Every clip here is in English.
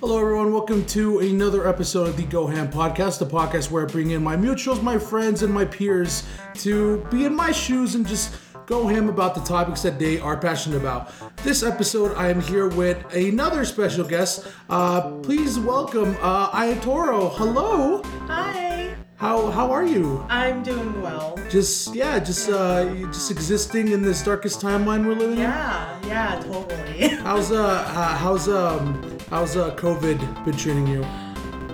Hello, everyone. Welcome to another episode of the Go Ham Podcast, the podcast where I bring in my mutuals, my friends, and my peers to be in my shoes and just go ham about the topics that they are passionate about. This episode, I am here with another special guest. Uh, please welcome uh, Aiyetoro. Hello. Hi, How how are you? I'm doing well. Just yeah, just uh, just existing in this darkest timeline we're living in. Yeah, yeah, totally. How's uh, uh how's um how's uh COVID been treating you?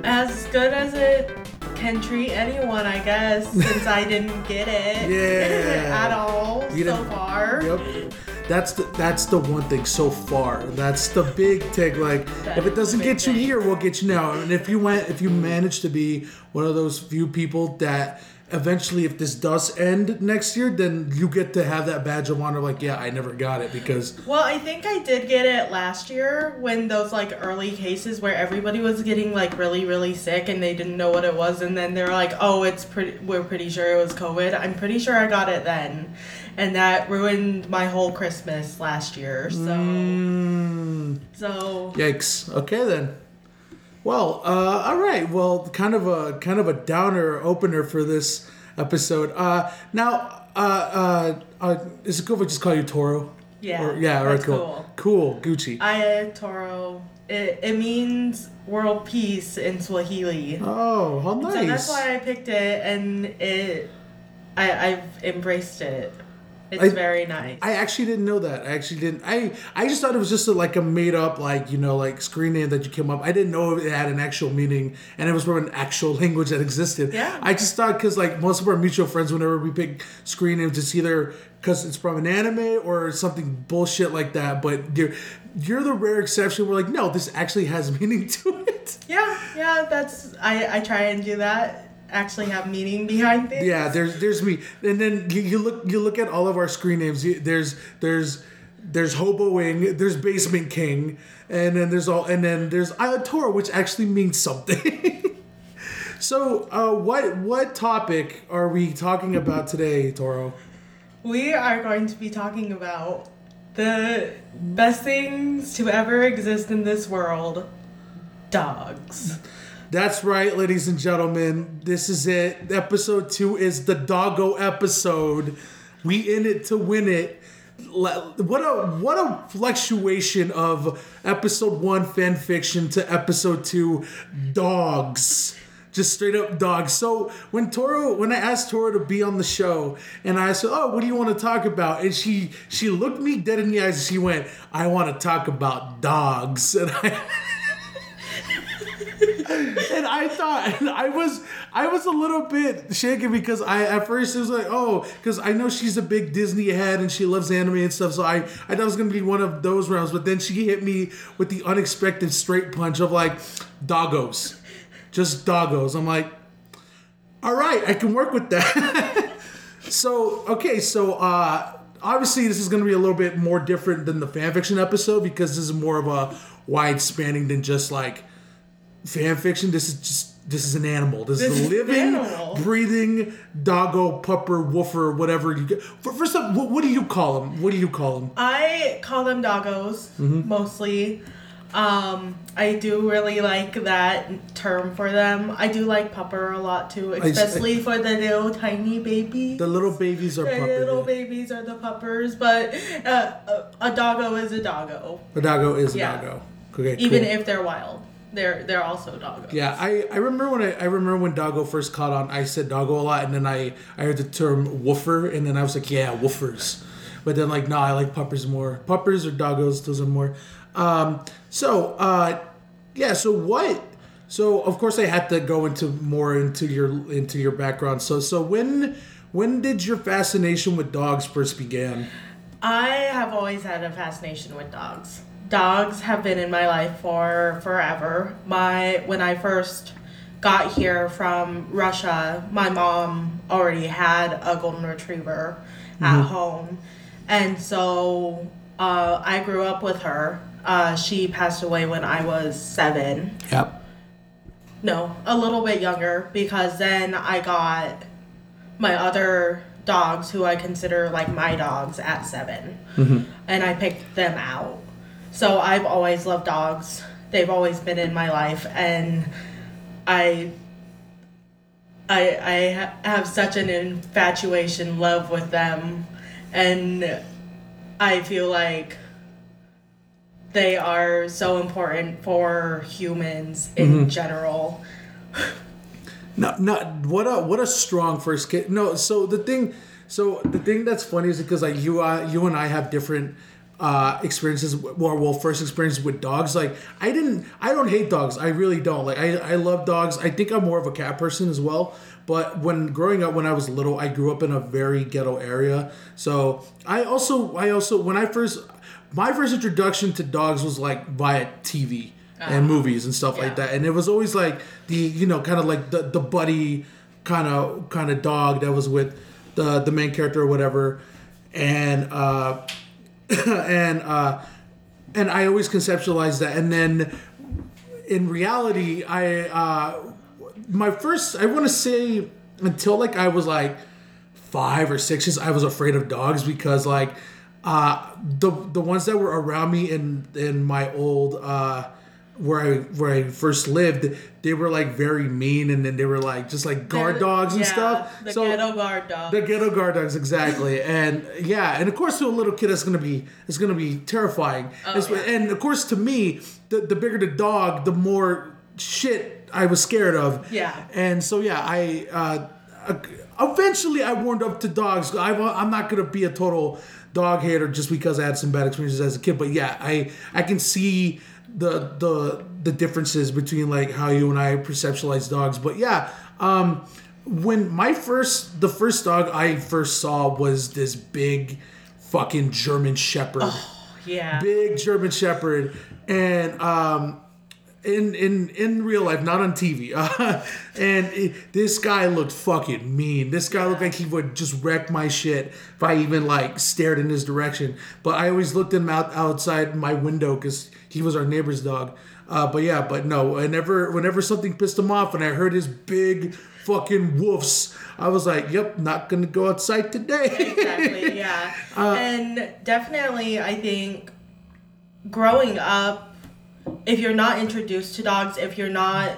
as good as it can treat anyone, I guess, since I didn't get it Yeah. at all You so far. Yep. That's the that's the one thing so far. That's the big take. Like, That if it doesn't get you thing. here, we'll get you now. And if you went, if you manage to be one of those few people that eventually, if this does end next year, then you get to have that badge of honor. Like, yeah, I never got it because Well, I think I did get it last year when those like early cases where everybody was getting like really, really sick and they didn't know what it was, and then they're like, "Oh, it's pretty. We're pretty sure it was COVID." I'm pretty sure I got it then, and that ruined my whole Christmas last year. So, mm, so yikes. Okay then. Well, uh, all right. Well, kind of a kind of a downer opener for this episode. Uh, now, uh, uh, uh, is it cool if I just call you Toro? Yeah, Or- yeah. All right. that's Cool. Cool. Gucci. Aya Toro. It, it means world peace in Swahili. oh, how nice. So that's why I picked it, and it, I, I've embraced it. It's I- very nice. I actually didn't know that. I actually didn't. I I just thought it was just a, like a made up like you know like screen name that you came up. I didn't know it had an actual meaning and it was from an actual language that existed. Yeah. I just thought because like most of our mutual friends, whenever we pick screen names, it's either because it's from an anime or something bullshit like that. But you're you're the rare exception. We're like, no, this actually has meaning to it. yeah, yeah. That's I. I try and do that. Actually, have meaning behind things. Yeah, there's there's me, and then you, you look you look at all of our screen names. You- There's there's there's hoboing, there's basement king, and then there's all and then there's Aiyetoro, which actually means something. so, uh, what what topic are we talking about today, Toro? We are going to be talking about the best things to ever exist in this world. Dogs. That's right, ladies and gentlemen. This is it. Episode two is the doggo episode. We in it to win it. What a what a fluctuation of episode one fan fiction to episode two dogs. Just straight up dogs. So when Toro, when I asked Toro to be on the show, and I said, "Oh, what do you want to talk about?" and she she looked me dead in the eyes, and she went, "I want to talk about dogs." And I and I thought and I was I was a little bit shaken because I at first it was like oh because I know she's a big Disney head and she loves anime and stuff so I I thought it was gonna be one of those rounds but then she hit me with the unexpected straight punch of like doggos. Just doggos. I'm like all right I can work with that. So okay so uh obviously this is going to be a little bit more different than the fanfiction episode because this is more of a wide spanning than just like fan fiction. This is just this is an animal. This, This is a living, breathing doggo, pupper, woofer, whatever you get. For- First up, what, what do you call them? What do you call them? I call them doggos Mm-hmm. mostly. Um, I do really like that term for them. I do like pupper a lot too, I- especially for the little tiny babies. The little babies are The pupper. little babies are the puppers, but uh, a, a doggo is a doggo, A doggo is a Yeah. doggo. Okay, even cool. if they're wild. They're they're also doggos. Yeah, I, I remember when I, I remember when doggo first caught on. I said doggo a lot, and then I, I heard the term woofer, and then I was like, yeah, woofers. But then like, no, I like puppers more. Puppers or doggos, those are more. Um, so uh, yeah, so what? So of course I had to go into more into your into your background. So so when when did your fascination with dogs first begin? I have always had a fascination with dogs. Dogs have been in my life for forever. My when I first got here from Russia, my mom already had a golden retriever at home, and so uh, I grew up with her. Uh, she passed away when I was seven. Yep. No, a little bit younger because then I got my other dogs who I consider like my dogs at 7 and I picked them out. So I've always loved dogs they've always been in my life, and I. I, I ha- have such an infatuation love with them and I feel like they are so important for humans in Mm-hmm. general. No, not what a what a strong first kid. No, so the thing, so the thing that's funny is because like you, uh, you and I have different uh experiences or well first experiences with dogs. Like i didn't i don't hate dogs. I really don't. Like i i love dogs. I think i'm more of a cat person as well. But when growing up when i was little i grew up in a very ghetto area. So i also i also when i first my first introduction to dogs was like via tv and movies and stuff Yeah. like that. And it was always like the you know kind of like the the buddy kind of kind of dog that was with the the main character or whatever. And uh and uh and i always conceptualize that. And then in reality i uh my first i want to say until like i was like five or six years i was afraid of dogs because like uh the the ones that were around me in in my old uh where I where I first lived, they were like very mean, and then they were like just like guard dogs and yeah, stuff. The so ghetto guard dog. the ghetto guard dogs, exactly, and yeah, and of course to a little kid, it's gonna be it's gonna be terrifying. Oh, yeah. And of course to me, the the bigger the dog, the more shit I was scared of. Yeah. And so yeah, I uh, eventually I warmed up to dogs. I, I'm not gonna be a total dog hater just because I had some bad experiences as a kid, but yeah, I I can see the the the differences between like how you and I perceptualize dogs. But yeah, um, when my first the first dog I first saw was this big fucking German Shepherd yeah. big German Shepherd, and um, in in in real life, not on TV. Uh, and it, this guy looked fucking mean. This guy looked like he would just wreck my shit if I even like stared in his direction. But I always looked him out outside my window because he was our neighbor's dog. Uh, but yeah, but no. Whenever whenever something pissed him off, and I heard his big fucking woofs, I was like, "Yep, not gonna go outside today." exactly yeah Uh, and definitely i think growing up if you're not introduced to dogs if you're not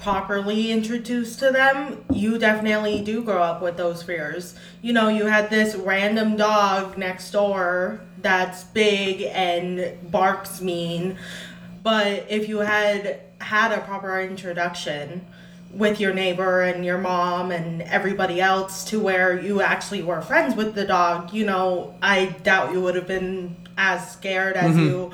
properly introduced to them you definitely do grow up with those fears. You know you had this random dog next door that's big and barks mean but if you had had a proper introduction with your neighbor and your mom and everybody else to where you actually were friends with the dog, you know, I doubt you would have been as scared as mm-hmm. you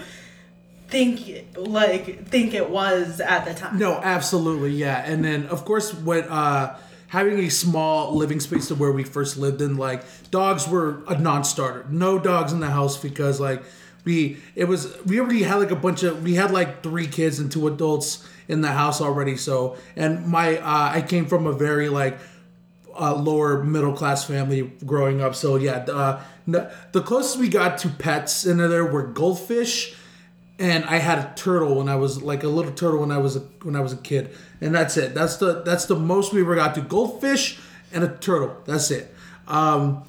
think like think it was at the time. No, absolutely, yeah. And then of course when uh having a small living space to where we first lived in, like dogs were a non-starter. No dogs in the house because like we it was we already had like a bunch of we had like three kids and two adults in the house already. So and my uh I came from a very like uh, lower middle class family growing up. So yeah, uh, no, the closest we got to pets in there were goldfish, and I had a turtle when I was like a little turtle when I was a, when I was a kid, and that's it. That's the that's the most we ever got to goldfish and a turtle. That's it. Um,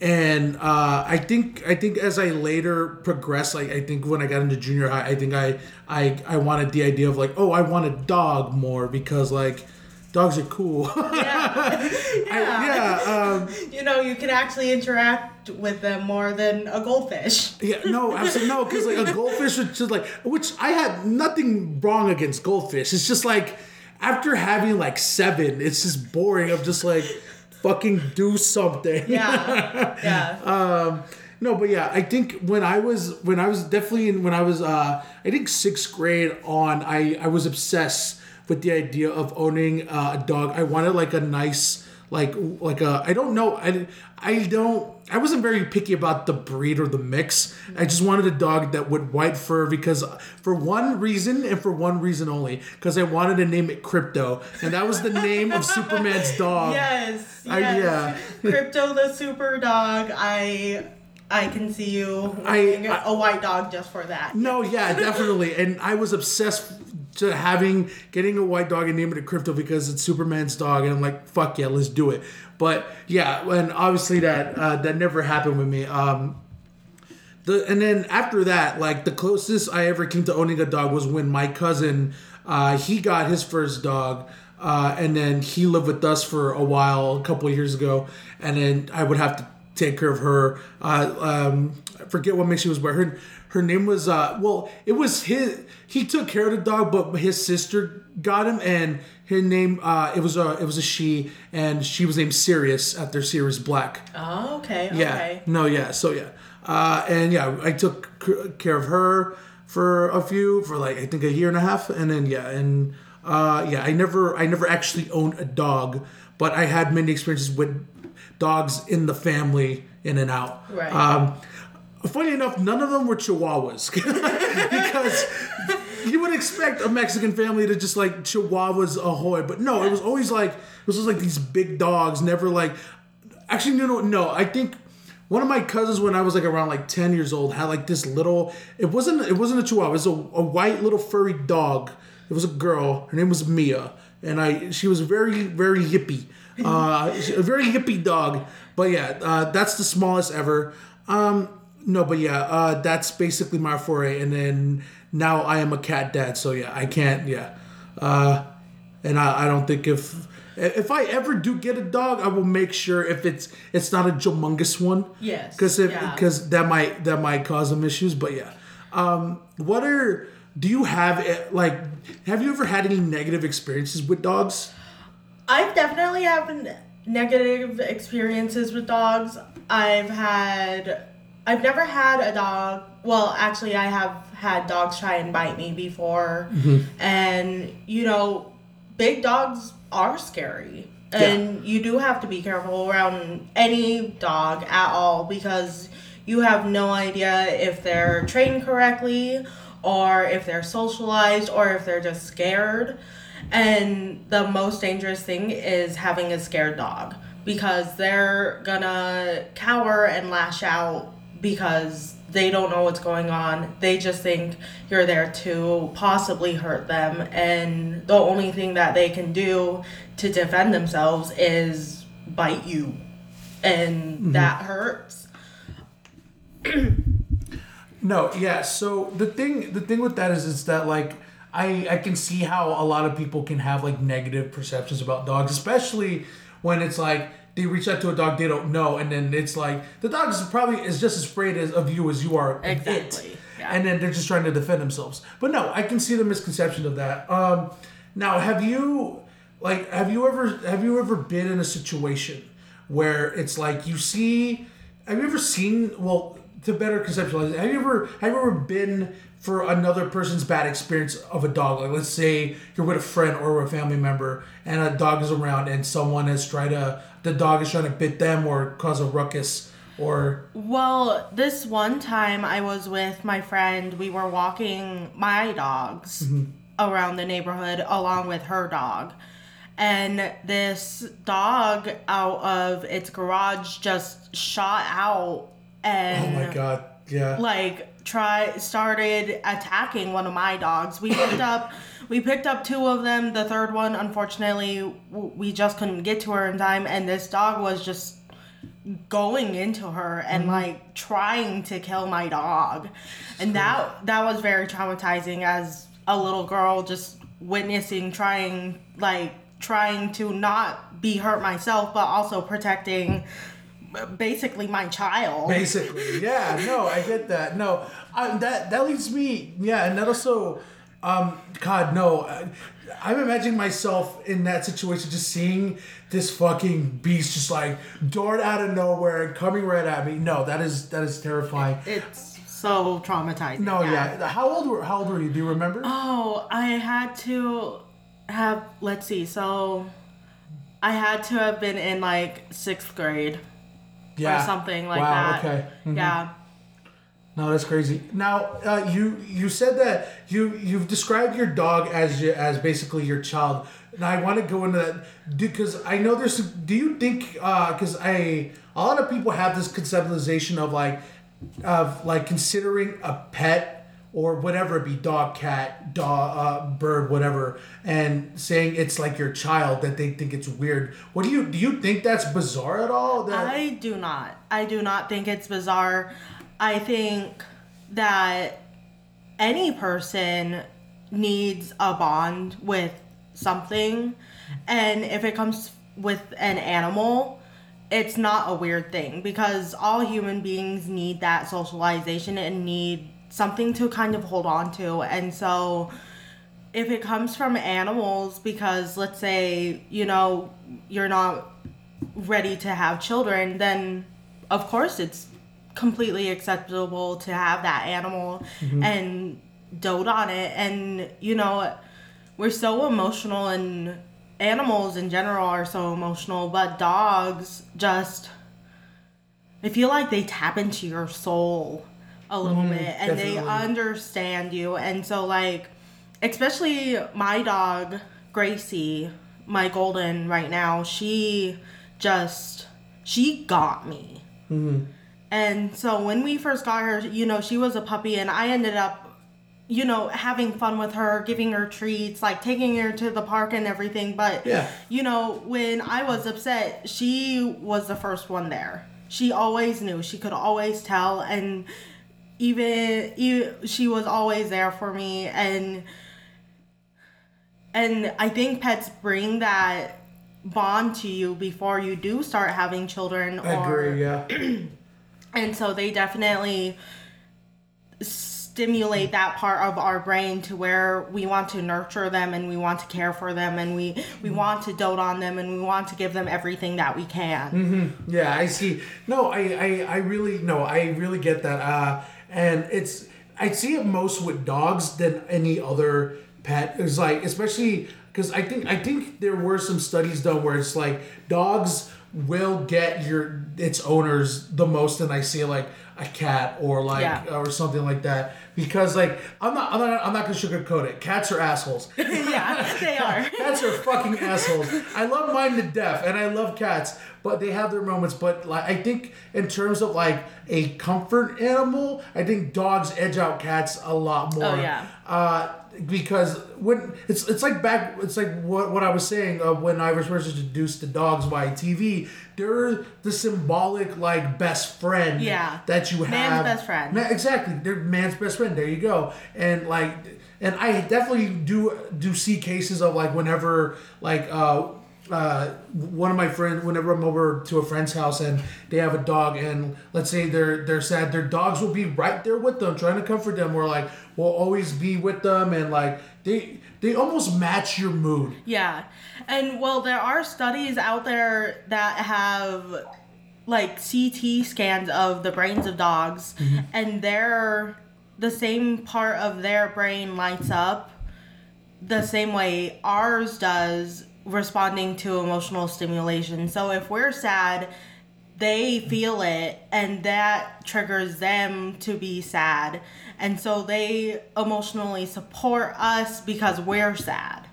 and uh, I think I think as I later progressed, like I think when I got into junior high, I think I I I wanted the idea of like oh I want a dog more because like dogs are cool. Yeah. I- yeah, um, you know, you can actually interact with them more than a goldfish. yeah, no, absolutely no, because like a goldfish was just like, which I had nothing wrong against goldfish. It's just like after having like seven, it's just boring. of just like fucking do something. Yeah. Yeah. um, no, but yeah, I think when I was when I was definitely in when I was uh, I think sixth grade on, I I was obsessed with the idea of owning uh, a dog. I wanted like a nice like like a I don't know I I don't I wasn't very picky about the breed or the mix. I just wanted a dog that would white fur because for one reason and for one reason only because I wanted to name it Krypto and that was the name of Superman's dog. Yes. I- yes. yeah. Krypto the super dog. I I can see you I- I- a white dog just for that. No, yeah, definitely. And I was obsessed to having getting a white dog and naming it Krypto because it's Superman's dog, and I'm like, fuck yeah, let's do it. But yeah, and obviously that uh, that never happened with me. Um, the and then after that, like the closest I ever came to owning a dog was when my cousin, uh, he got his first dog. Uh, and then he lived with us for a while, a couple years ago, and then I would have to take care of her. Uh, um, I forget what mix she was, but her her name was uh, well, it was his. He took care of the dog, but his sister got him, and her name uh, it was a it was a she, and she was named Sirius after Sirius Black. Oh, okay. Yeah. Okay. No, yeah. So yeah. Uh, and yeah, I took care of her for a few for like I think a year and a half, and then yeah, and uh, yeah, I never I never actually owned a dog, but I had many experiences with dogs in the family in and out. Right. Um, funny enough, none of them were Chihuahuas because you would expect a Mexican family to just like Chihuahuas ahoy, but no, it was always like it was just like these big dogs, never like. Actually, no, no, no. I think one of my cousins when I was like around like ten years old had like this little. It wasn't. It wasn't a Chihuahua. It was a, a white little furry dog. It was a girl. Her name was Mia, and I. She was very, very hippie. Uh, a very hippie dog. But yeah, uh, that's the smallest ever. Um, no, but yeah, uh, that's basically my foray. And then now I am a cat dad, so yeah, I can't. Yeah, uh, and I, I don't think if if I ever do get a dog, I will make sure if it's it's not a humongous one. Yes, Because if yeah. because that might that might cause them issues. But yeah, um, what are do you have like have you ever had any negative experiences with dogs? I've definitely had negative experiences with dogs. I've had, I've never had a dog. Well, actually, I have had dogs try and bite me before, mm-hmm. and you know, big dogs are scary, and you do have to be careful around any dog at all because you have no idea if they're trained correctly or if they're socialized or if they're just scared. And the most dangerous thing is having a scared dog because they're gonna cower and lash out because they don't know what's going on. They just think you're there to possibly hurt them, and the only thing that they can do to defend themselves is bite you, and mm-hmm. that hurts. No, yeah. So the thing, the thing with that is, is that like I I can see how a lot of people can have like negative perceptions about dogs, especially when it's like they reach out to a dog they don't know, and then it's like the dog is probably is just as afraid as of you as you are of Exactly, it, yeah. and then they're just trying to defend themselves. But no, I can see the misconception of that. Um, now, have you like have you ever have you ever been in a situation where it's like you see have you ever seen well to better conceptualize it, have you ever have you ever been for another person's bad experience of a dog? Like let's say you're with a friend or a family member and a dog is around and someone has tried to the dog is trying to bit them or cause a ruckus or Well, this one time I was with my friend, we were walking my dogs mm-hmm. around the neighborhood along with her dog. And this dog out of its garage just shot out and oh my god yeah. like try started attacking one of my dogs. We picked up we picked up two of them. The third one, unfortunately, we just couldn't get to her in time, and this dog was just going into her and mm-hmm. like trying to kill my dog, and that that was very traumatizing as a little girl just witnessing trying like trying to not be hurt myself but also protecting basically my child basically yeah no i get that no I, that that leads me yeah and that also um god no I, i'm imagining myself in that situation just seeing this fucking beast just like dart out of nowhere and coming right at me no that is that is terrifying it's so traumatizing. no yeah how old were how old were you do you remember Oh, I had to have. Let's see. So, I had to have been in like sixth grade yeah or something like wow, that. okay Mhm. Yeah. No, that's crazy. Now, uh, you you said that you you've described your dog as your, as basically your child. And I want to go into that because I know there's. Do you think? Because I a lot of people have this conceptualization of like of like considering a pet or whatever it be dog, cat, dog, uh, bird, whatever, and saying it's like your child that they think it's weird. What do you do? You think that's bizarre at all? That I do not. I do not think it's bizarre. I think that any person needs a bond with something. And if it comes with an animal, it's not a weird thing because all human beings need that socialization and need something to kind of hold on to. And so if it comes from animals because let's say, you know, you're not ready to have children, then of course it's completely acceptable to have that animal mm-hmm. and dote on it. And you know we're so emotional and animals in general are so emotional but dogs just i feel like they tap into your soul a little mm-hmm. bit and they understand you. And so like especially my dog gracie my golden right now she just she got me. Mm-hmm. And so when we first got her, you know, she was a puppy, and I ended up, you know, having fun with her, giving her treats, like taking her to the park and everything. But, Yeah. you know, when I was upset, she was the first one there. She always knew, she could always tell, and even, even she was always there for me. And, and I think pets bring that bond to you before you do start having children I or agree. Yeah. and so they definitely stimulate that part of our brain to where we want to nurture them and we want to care for them and we we want to dote on them and we want to give them everything that we can. Yeah, I see. No, I, I, I really no, I really get that. Uh, and it's I see it most with dogs than any other pet. It's like especially because I think I think there were some studies done where it's like dogs will get your its owners the most and I see like a cat or like Yeah. or something like that because like I'm not I'm not I'm not gonna sugarcoat it. Cats are assholes. yeah, they are. Cats are fucking assholes. I love mine to death, and I love cats, but they have their moments. But like, I think in terms of like a comfort animal, I think dogs edge out cats a lot more. Oh, yeah. Uh, because when it's it's like back it's like what what I was saying of when I was first introduced to dogs by TV. They're the symbolic like best friend Yeah. that you have. Man's best friend. Ma- exactly, they're man's best friend. There you go. And like, and I definitely do do see cases of like whenever like uh uh one of my friends whenever I'm over to a friend's house and they have a dog and let's say they're they're sad their dogs will be right there with them trying to comfort them or like will always be with them and like they they almost match your mood Yeah. And well, there are studies out there that have like CT scans of the brains of dogs and they're the same part of their brain lights up the same way ours does responding to emotional stimulation. So if we're sad, they feel it and that triggers them to be sad. And so they emotionally support us because we're sad.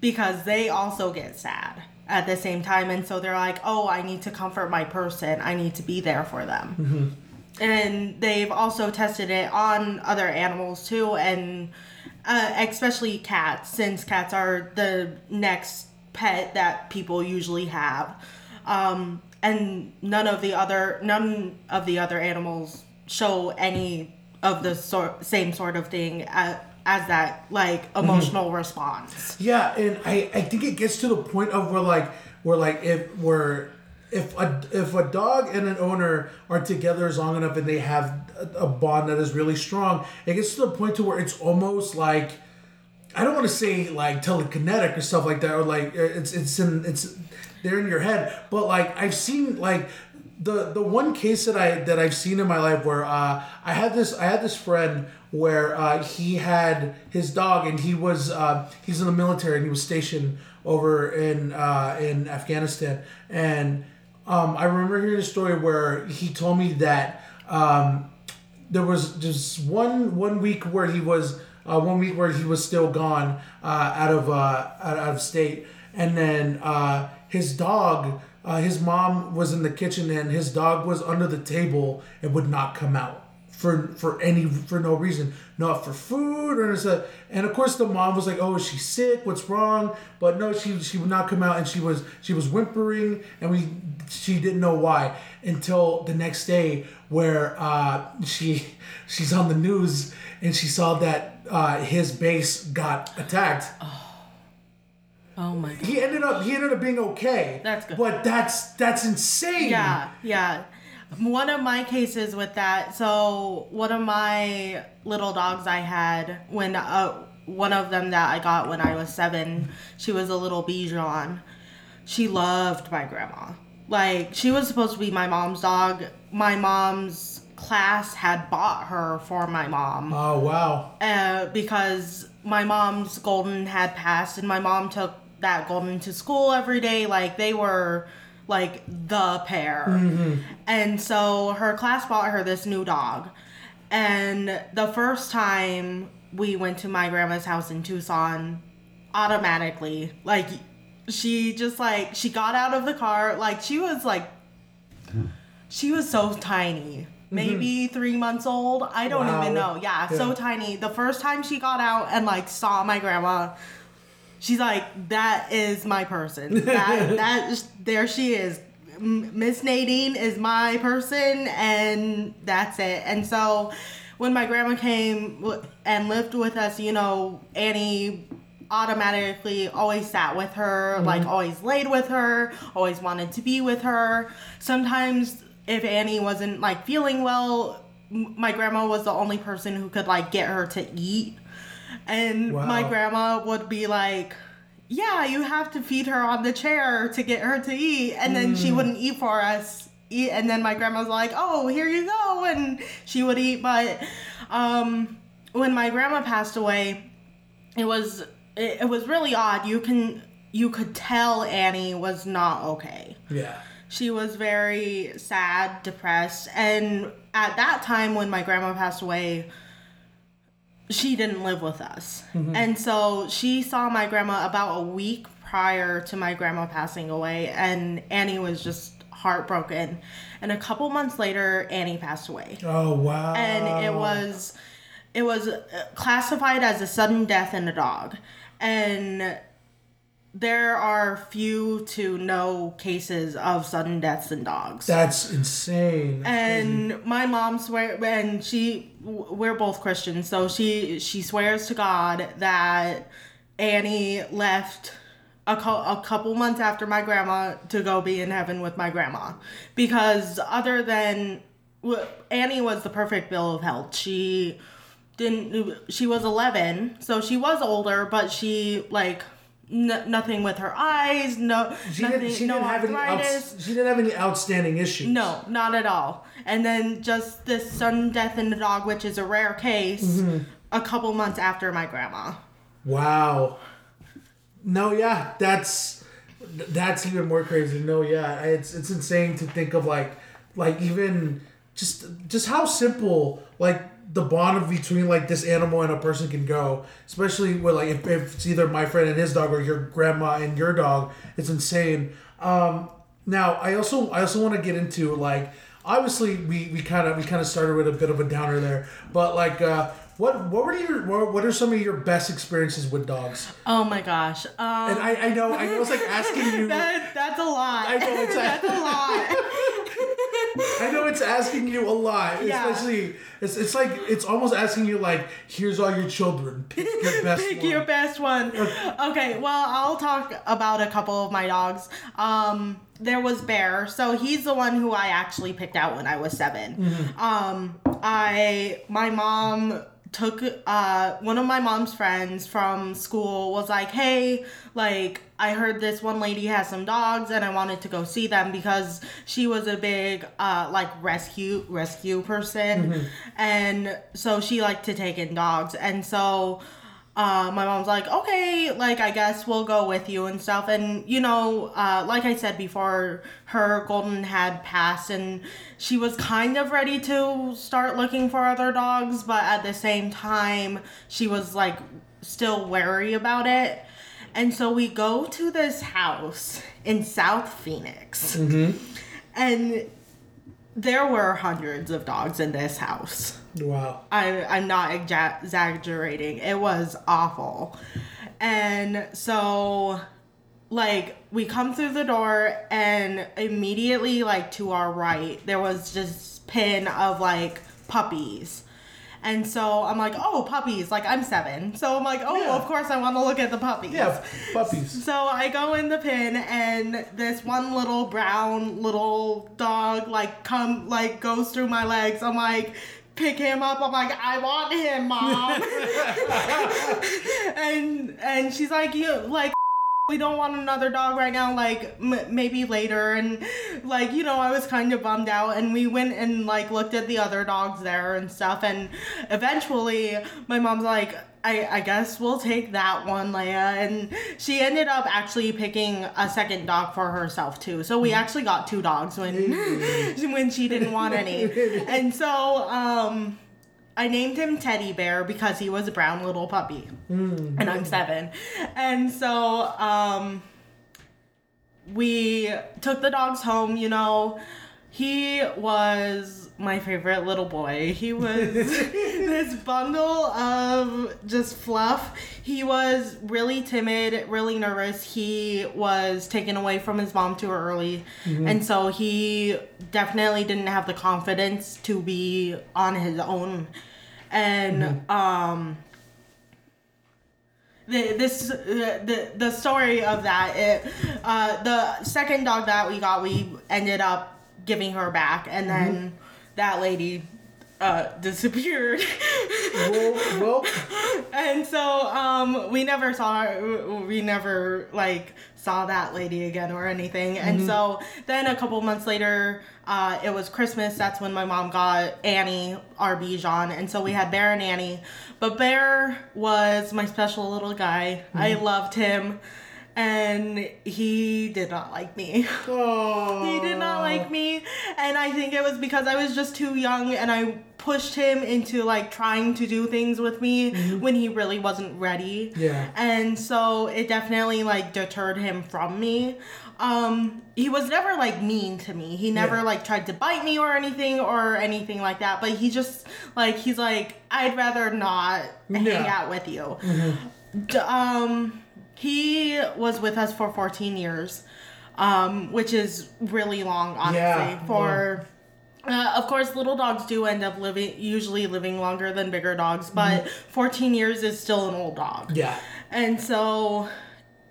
Because they also get sad at the same time. And so they're like, oh, I need to comfort my person. I need to be there for them. And they've also tested it on other animals too. And uh, especially cats, since cats are the next pet that people usually have. Um, and none of the other none of the other animals show any of the sort same sort of thing as, as that like emotional response. Yeah, and I, I think it gets to the point of where like where like if we're if a if a dog and an owner are together as long enough and they have a, a bond that is really strong, it gets to the point to where it's almost like I don't want to say like telekinetic or stuff like that, or like it's it's in it's they're in your head. But like I've seen like the the one case that I that I've seen in my life where uh, I had this I had this friend where uh, he had his dog and he was uh, he's in the military and he was stationed over in uh, in Afghanistan and um, I remember hearing a story where he told me that um, there was just one one week where he was uh, one week where he was still gone uh, out of uh, out, of state, and then uh, his dog, his mom was in the kitchen, and his dog was under the table and would not come out for for any for no reason, not for food or. And of course, the mom was like, "Oh, is she sick? What's wrong?" But no, she she would not come out, and she was she was whimpering, and we she didn't know why until the next day where uh, she she's on the news and she saw that uh, his base got attacked. Oh my god. He ended up he ended up being okay. That's good. But that's that's insane. Yeah, yeah. One of my cases with that, so one of my little dogs I had when uh, one of them that I got when I was seven, she was a little Bichon. She loved my grandma. Like she was supposed to be my mom's dog. My mom's class had bought her for my mom. Oh wow. uh, because my mom's golden had passed and my mom took that golden to school every day like they were like the pair. And so her class bought her this new dog. And the first time we went to my grandma's house in tucson automatically like she just like she got out of the car like she was like she was so tiny maybe mm-hmm. three months old. I don't Wow. even know. Yeah, so tiny. The first time she got out and like saw my grandma she's like that is my person. That that there she is. Miss nadine is my person and that's it. And so when my grandma came and lived with us you know annie automatically always sat with her like mm-hmm. always laid with her always wanted to be with her. Sometimes if annie wasn't like feeling well my grandma was the only person who could like get her to eat and my grandma would be like, Yeah, you have to feed her on the chair to get her to eat. And then she wouldn't eat for us. Eat, and then my grandma's like, Oh, here you go. And she would eat. But um, when my grandma passed away, it was it, it was really odd. You can you could tell Annie was not okay Yeah. She was very sad, depressed, and at that time when my grandma passed away, she didn't live with us. And so she saw my grandma about a week prior to my grandma passing away, and Annie was just heartbroken. And a couple months later, Annie passed away Oh wow. and it was it was uh, classified as a sudden death in a dog and there are few to no cases of sudden deaths in dogs That's insane. That's crazy. and my mom swear and she we're both christians so she she swears to god that annie left a, co- a couple months after my grandma to go be in heaven with my grandma because other than annie was the perfect bill of health she didn't she was 11 so she was older but she like n- nothing with her eyes no she nothing didn't, she no didn't have any outs, she didn't have any outstanding issues. no, not at all. And then just this sudden death in the dog, which is a rare case, Mm-hmm. a couple months after my grandma. Wow. No, yeah, that's that's even more crazy. No, yeah, it's it's insane to think of like like even just just how simple like the bond between like this animal and a person can go, especially with like if, if it's either my friend and his dog or your grandma and your dog. It's insane. Um, now I also I also want to get into like obviously we we kind of we kind of started with a bit of a downer there, but like uh, what what were your what, what are some of your best experiences with dogs? Oh my gosh. Um, And I, I know I know it's like asking you that, that's a lot. I know it's that's a lot. I know it's asking you a lot, Yeah. especially it's it's like it's almost asking you like here's all your children pick your best Pick one. your best one. Okay, well, I'll talk about a couple of my dogs. Um, there was Bear, so he's the one who I actually picked out when I was 7 Mm-hmm. Um, I my mom took uh one of my mom's friends from school was like, "Hey, like I heard this one lady has some dogs and I wanted to go see them because she was a big uh like rescue rescue person. And so she liked to take in dogs. And so uh, my mom's like, okay, like I guess we'll go with you and stuff. And you know, uh, like I said before, her golden had passed, and she was kind of ready to start looking for other dogs, but at the same time, she was like still wary about it. And so we go to this house in South Phoenix, and there were hundreds of dogs in this house Wow. I, I'm not exa- exaggerating. It was awful. And so, like, we come through the door, and immediately, like, to our right, there was just pin of, like, puppies. And so I'm like, oh, puppies. Like, I'm seven. So I'm like, oh, Yeah. of course I want to look at the puppies. Yeah, puppies. So I go in the pen and this one little brown little dog like come like goes through my legs. I'm like pick him up. I'm like I want him, mom. and and she's like you like we don't want another dog right now like m- maybe later and like you know i was kind of bummed out and we went and like looked at the other dogs there and stuff and eventually my mom's like I, I guess we'll take that one, Leia. And she ended up actually picking a second dog for herself too. So we actually got two dogs when when she didn't want any. And so um I named him Teddy Bear because he was a brown little puppy. And I'm seven. And so um we took the dogs home, you know. He was my favorite little boy. He was this bundle of just fluff. He was really timid, really nervous. He was taken away from his mom too early. And so he definitely didn't have the confidence to be on his own. And um the, this the the story of that it uh the second dog that we got we ended up giving her back and then that lady uh disappeared. Well, well, and so um we never saw her we never like saw that lady again or anything. And so then a couple months later uh it was christmas that's when my mom got annie our bichon and so we had bear and annie. But bear was my special little guy. I loved him and he did not like me. Oh, he did not like me and i think it was because i was just too young and i pushed him into like trying to do things with me when he really wasn't ready. Yeah. and so it definitely like deterred him from me. Um he was never like mean to me. He never Yeah. like tried to bite me or anything or anything like that but he just like he's like i'd rather not hang out with you. D- um he was with us for 14 years um which is really long honestly Yeah, for uh, of course little dogs do end up living usually living longer than bigger dogs but 14 years is still an old dog. Yeah. and so,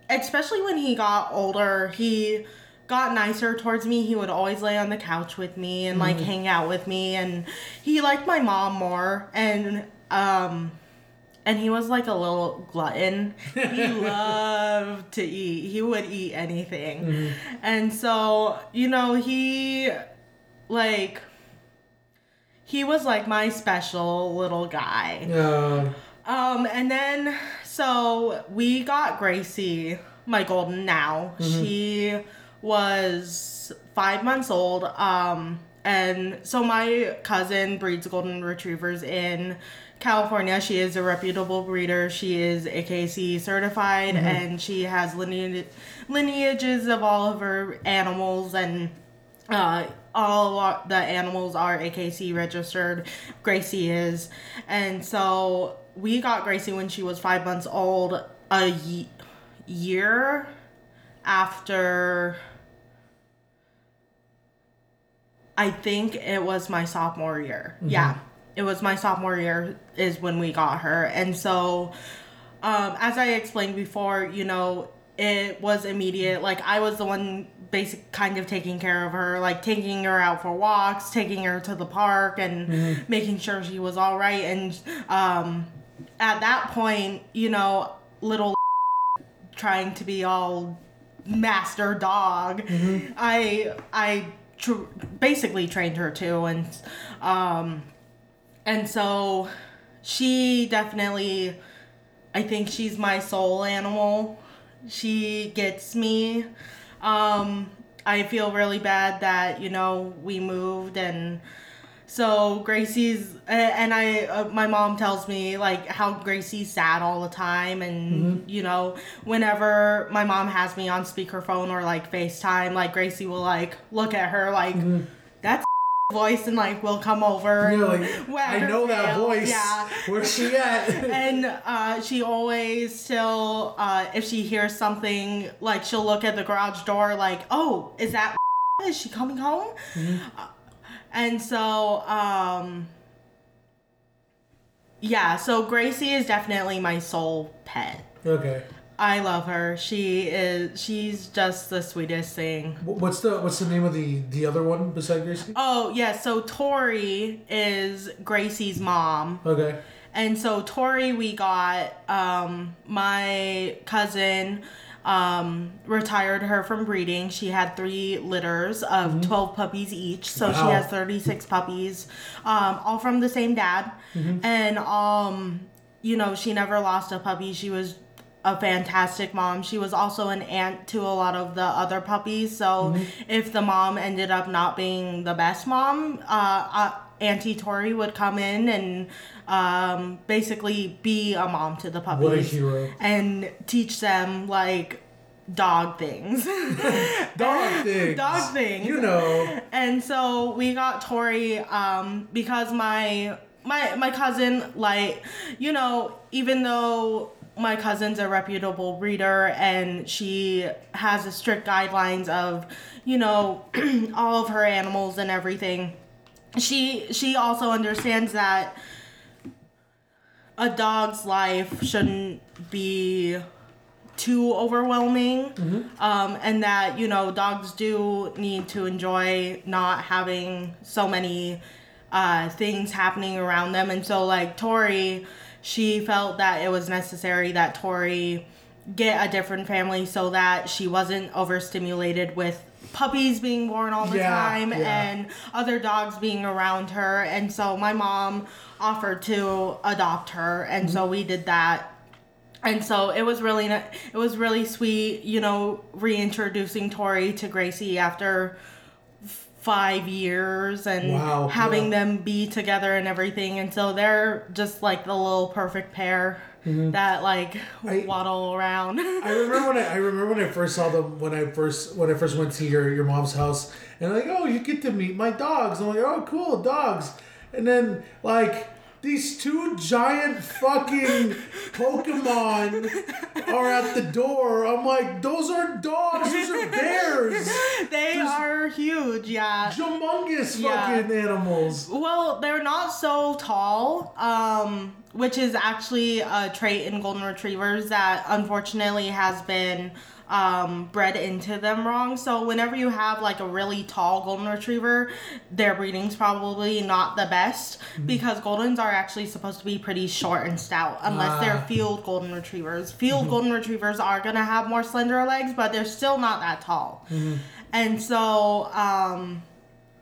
especially when he got older, he got nicer towards me. He would always lay on the couch with me and like hang out with me and he liked my mom more. And um and he was like a little glutton. He loved to eat. He would eat anything. And so, you know, he like he was like my special little guy. Uh, Um, and then so we got Gracie, my golden now. She was five months old. Um, and so my cousin breeds golden retrievers in California. She is a reputable breeder. She is AKC certified, and she has lineage lineages of all of her animals and uh, all the animals are AKC registered. Gracie is, and so we got Gracie when she was five months old. A ye- year after, I think it was my sophomore year. Yeah, it was my sophomore year is when we got her, and so um, as I explained before, you know, it was immediate. Like I was the one basic kind of taking care of her, like taking her out for walks, taking her to the park and making sure she was all right. And um, at that point, you know, little trying to be all master dog, I I tr- basically trained her too, and um, and so she definitely I think she's my soul animal. She gets me. Um, I feel really bad that, you know, we moved and so Gracie's and I uh, my mom tells me like how Gracie's sad all the time and you know whenever my mom has me on speakerphone or like FaceTime like Gracie will like look at her like that's voice and like will come over. You're like, wag I know that tail. voice. Yeah. Where's she at? and uh, she always still uh, if she hears something like she'll look at the garage door like oh is that is she coming home Uh, and so um yeah so gracie is definitely my soul pet okay. I love her she is she's just the sweetest thing What's the what's the name of the the other one beside Gracie? oh yeah so tori is gracie's mom Okay. And so Tori, we got um, my cousin um, retired her from breeding. She had three litters of 12 puppies each. So she has 36 puppies, um, all from the same dad. And, um, you know, she never lost a puppy. She was a fantastic mom. She was also an aunt to a lot of the other puppies. So if the mom ended up not being the best mom, uh, uh, Auntie Tori would come in and um, basically be a mom to the puppies What a hero. and teach them like dog things. Dog things. Dog things. You know. and so we got Tori um, because my my my cousin like you know even though my cousin's a reputable breeder and she has a strict guidelines of you know all of her animals and everything. She she also understands that a dog's life shouldn't be too overwhelming um, and that you know dogs do need to enjoy not having so many uh, things happening around them. And so like tori she felt that it was necessary that tori get a different family so that she wasn't overstimulated with puppies being born all the Yeah, time yeah. and other dogs being around her. And so my mom offered to adopt her. And so we did that. And so it was really it was really sweet you know reintroducing tori to gracie after five years and Wow, having yeah. them be together and everything. And so they're just like the little perfect pair that like Mm-hmm. I- waddle around. I remember when I, I remember when I first saw them when I first when I first went to your your mom's house and like oh you get to meet my dogs. I'm like oh cool dogs. And then like these two giant fucking Pokemon are at the door. I'm like those are dogs. Those are bears. They are huge yeah. humongous Yeah. fucking animals. Well, they're not so tall, um, which is actually a trait in golden retrievers that unfortunately has been um, bred into them wrong. So whenever you have like a really tall golden retriever, their breeding's probably not the best because goldens are actually supposed to be pretty short and stout unless Ah. they're field golden retrievers. Field golden retrievers are gonna have more slender legs, but they're still not that tall. And so, um,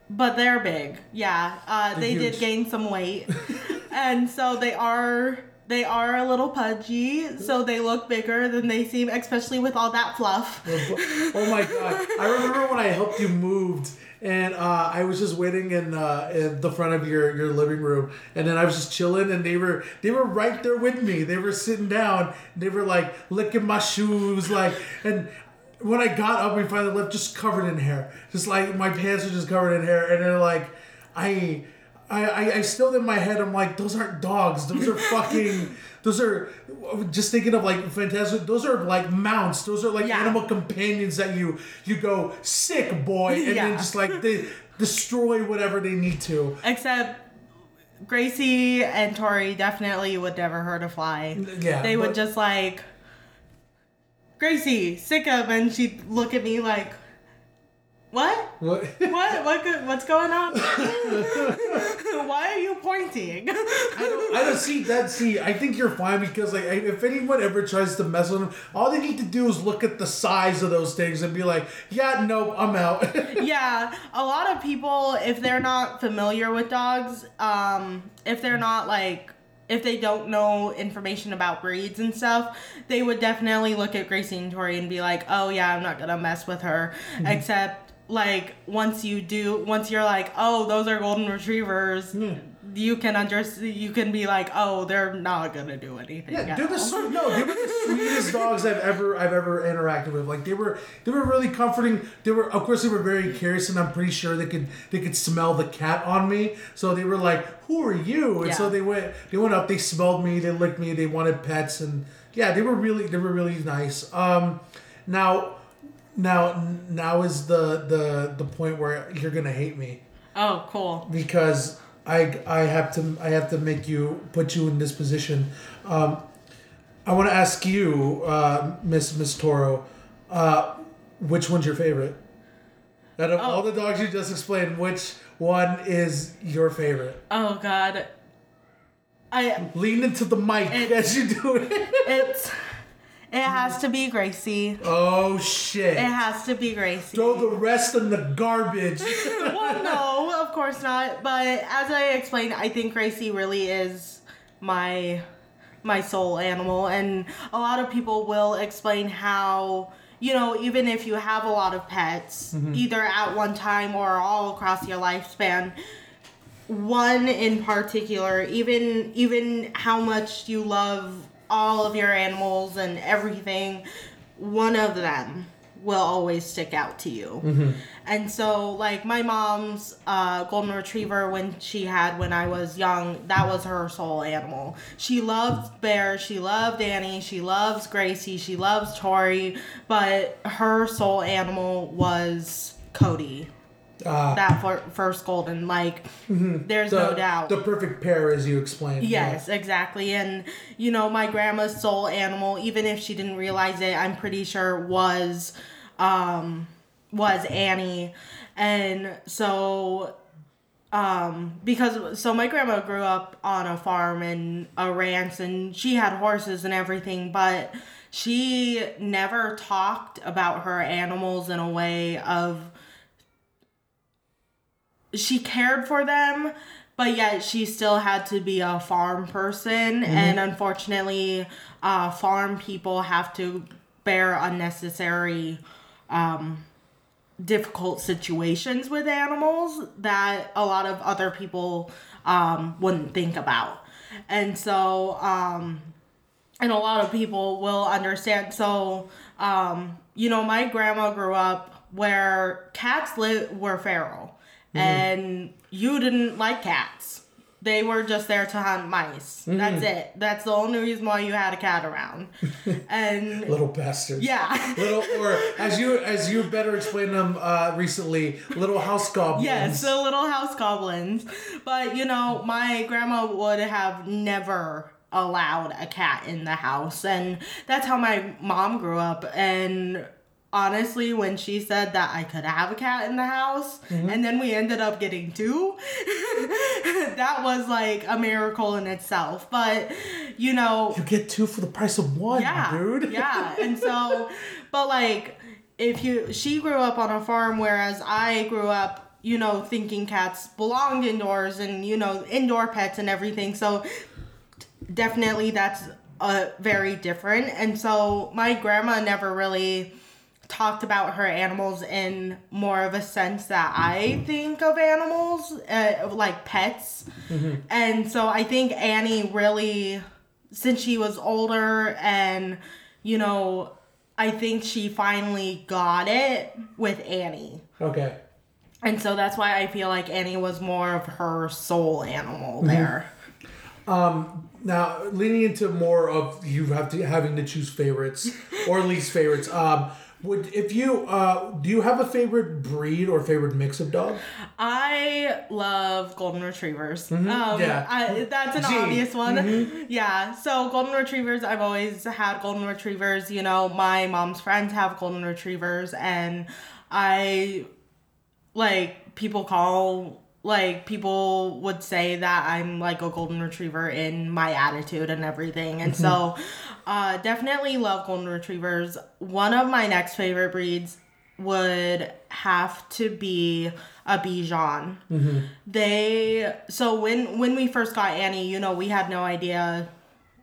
but they're big. Yeah, uh, they did huge. gain some weight, and so they are they are a little pudgy. So they look bigger than they seem, especially with all that fluff. Oh my god! I remember when I helped you moved, and uh, I was just waiting in, uh, in the front of your, your living room, and then I was just chilling, and they were they were right there with me. They were sitting down. They were like licking my shoes, like and. When I got up we finally left, just covered in hair, just like my pants are just covered in hair, and they're like, I, I, I, I still in my head, I'm like, those aren't dogs, those are fucking, those are, just thinking of like fantastic, those are like mounts, those are like Yeah. animal companions that you you go sick boy and then just like they destroy whatever they need to Except Gracie and Tori definitely would never hurt a fly. yeah They would but- just like Gracie, sick of, and she'd look at me like, "What? what? What? What? What's going on? Why are you pointing?" I don't, I don't see that. See, I think you're fine because like, if anyone ever tries to mess with them, all they need to do is look at the size of those things and be like, "Yeah, nope, I'm out." yeah, a lot of people, if they're not familiar with dogs, um, if they're not like, if they don't know information about breeds and stuff, they would definitely look at Gracie and Tori and be like, oh yeah, I'm not gonna mess with her. Except, like, once you do, once you're like, oh, those are golden retrievers, yeah. you can understand. You can be like, oh, they're not gonna do anything. Yeah, they're the sweet, no, they were the sweetest dogs I've ever I've ever interacted with. Like they were they were really comforting. They were of course they were very curious, and I'm pretty sure they could they could smell the cat on me. So they were like, "Who are you?" And so they went they went up, they smelled me, they licked me, they wanted pets, and yeah, they were really they were really nice. Um, now now now is the the the point where you're gonna hate me Oh, cool. because I I have to I have to make you put you in this position. Um, I want to ask you, uh, Miss Miss Toro, uh, which one's your favorite? Out of all the dogs you just explained, which one is your favorite? Oh God. I Lean into the mic It- as you do it. it's it has to be Gracie. Oh shit! It has to be Gracie. Throw the rest in the garbage. well, no, of course not. But as I explained, I think Gracie really is my my soul animal, and a lot of people will explain how you know even if you have a lot of pets, mm-hmm. either at one time or all across your lifespan. One in particular, even even how much you love all of your animals and everything, one of them will always stick out to you. And so, like my mom's uh, golden retriever, when she had when I was young, that was her soul animal. She loved Bear, she loved Annie, she loves Gracie, she loves Tori, but her soul animal was Cody. Ah, That fir- first golden, like, there's the, no doubt. The perfect pair, as you explained. Yes, exactly. And you know, my grandma's soul animal, even if she didn't realize it, I'm pretty sure was um was Annie. And so um because so my grandma grew up on a farm and a ranch and she had horses and everything, but she never talked about her animals in a way of she cared for them but yet she still had to be a farm person. And unfortunately uh, farm people have to bear unnecessary um, difficult situations with animals that a lot of other people um, wouldn't think about. And so um, and a lot of people will understand. So um, you know my grandma grew up where cats li- were feral and you didn't like cats they were just there to hunt mice that's it that's the only reason why you had a cat around and Little bastards. yeah little or as you as you better explained them uh, recently, little house goblins. Yes, the little house goblins. But you know, my grandma would have never allowed a cat in the house. And that's how my mom grew up. And honestly, when she said that I could have a cat in the house, and then we ended up getting two, that was like a miracle in itself. But you know, you get two for the price of one, yeah, dude. yeah. And so, but like, if you, she grew up on a farm, whereas I grew up, you know, thinking cats belonged indoors and you know, indoor pets and everything. So, definitely that's uh, very different. And so, my grandma never really talked about her animals in more of a sense that I think of animals, uh, like pets. And so I think Annie really, since she was older and, you know, I think she finally got it with Annie. Okay. And so that's why I feel like Annie was more of her soul animal there. Um, Now, leaning into more of you have to having to choose favorites or least favorites. Um, would if you uh, do you have a favorite breed or favorite mix of dog? I love golden retrievers. Um, Yeah. I, that's an Gee. obvious one. Yeah. So golden retrievers, I've always had golden retrievers. You know, my mom's friends have golden retrievers, and I like people call like people would say that I'm like a golden retriever in my attitude and everything. And so uh definitely love golden retrievers. One of my next favorite breeds would have to be a Bichon. They so when when we first got Annie, you know, we had no idea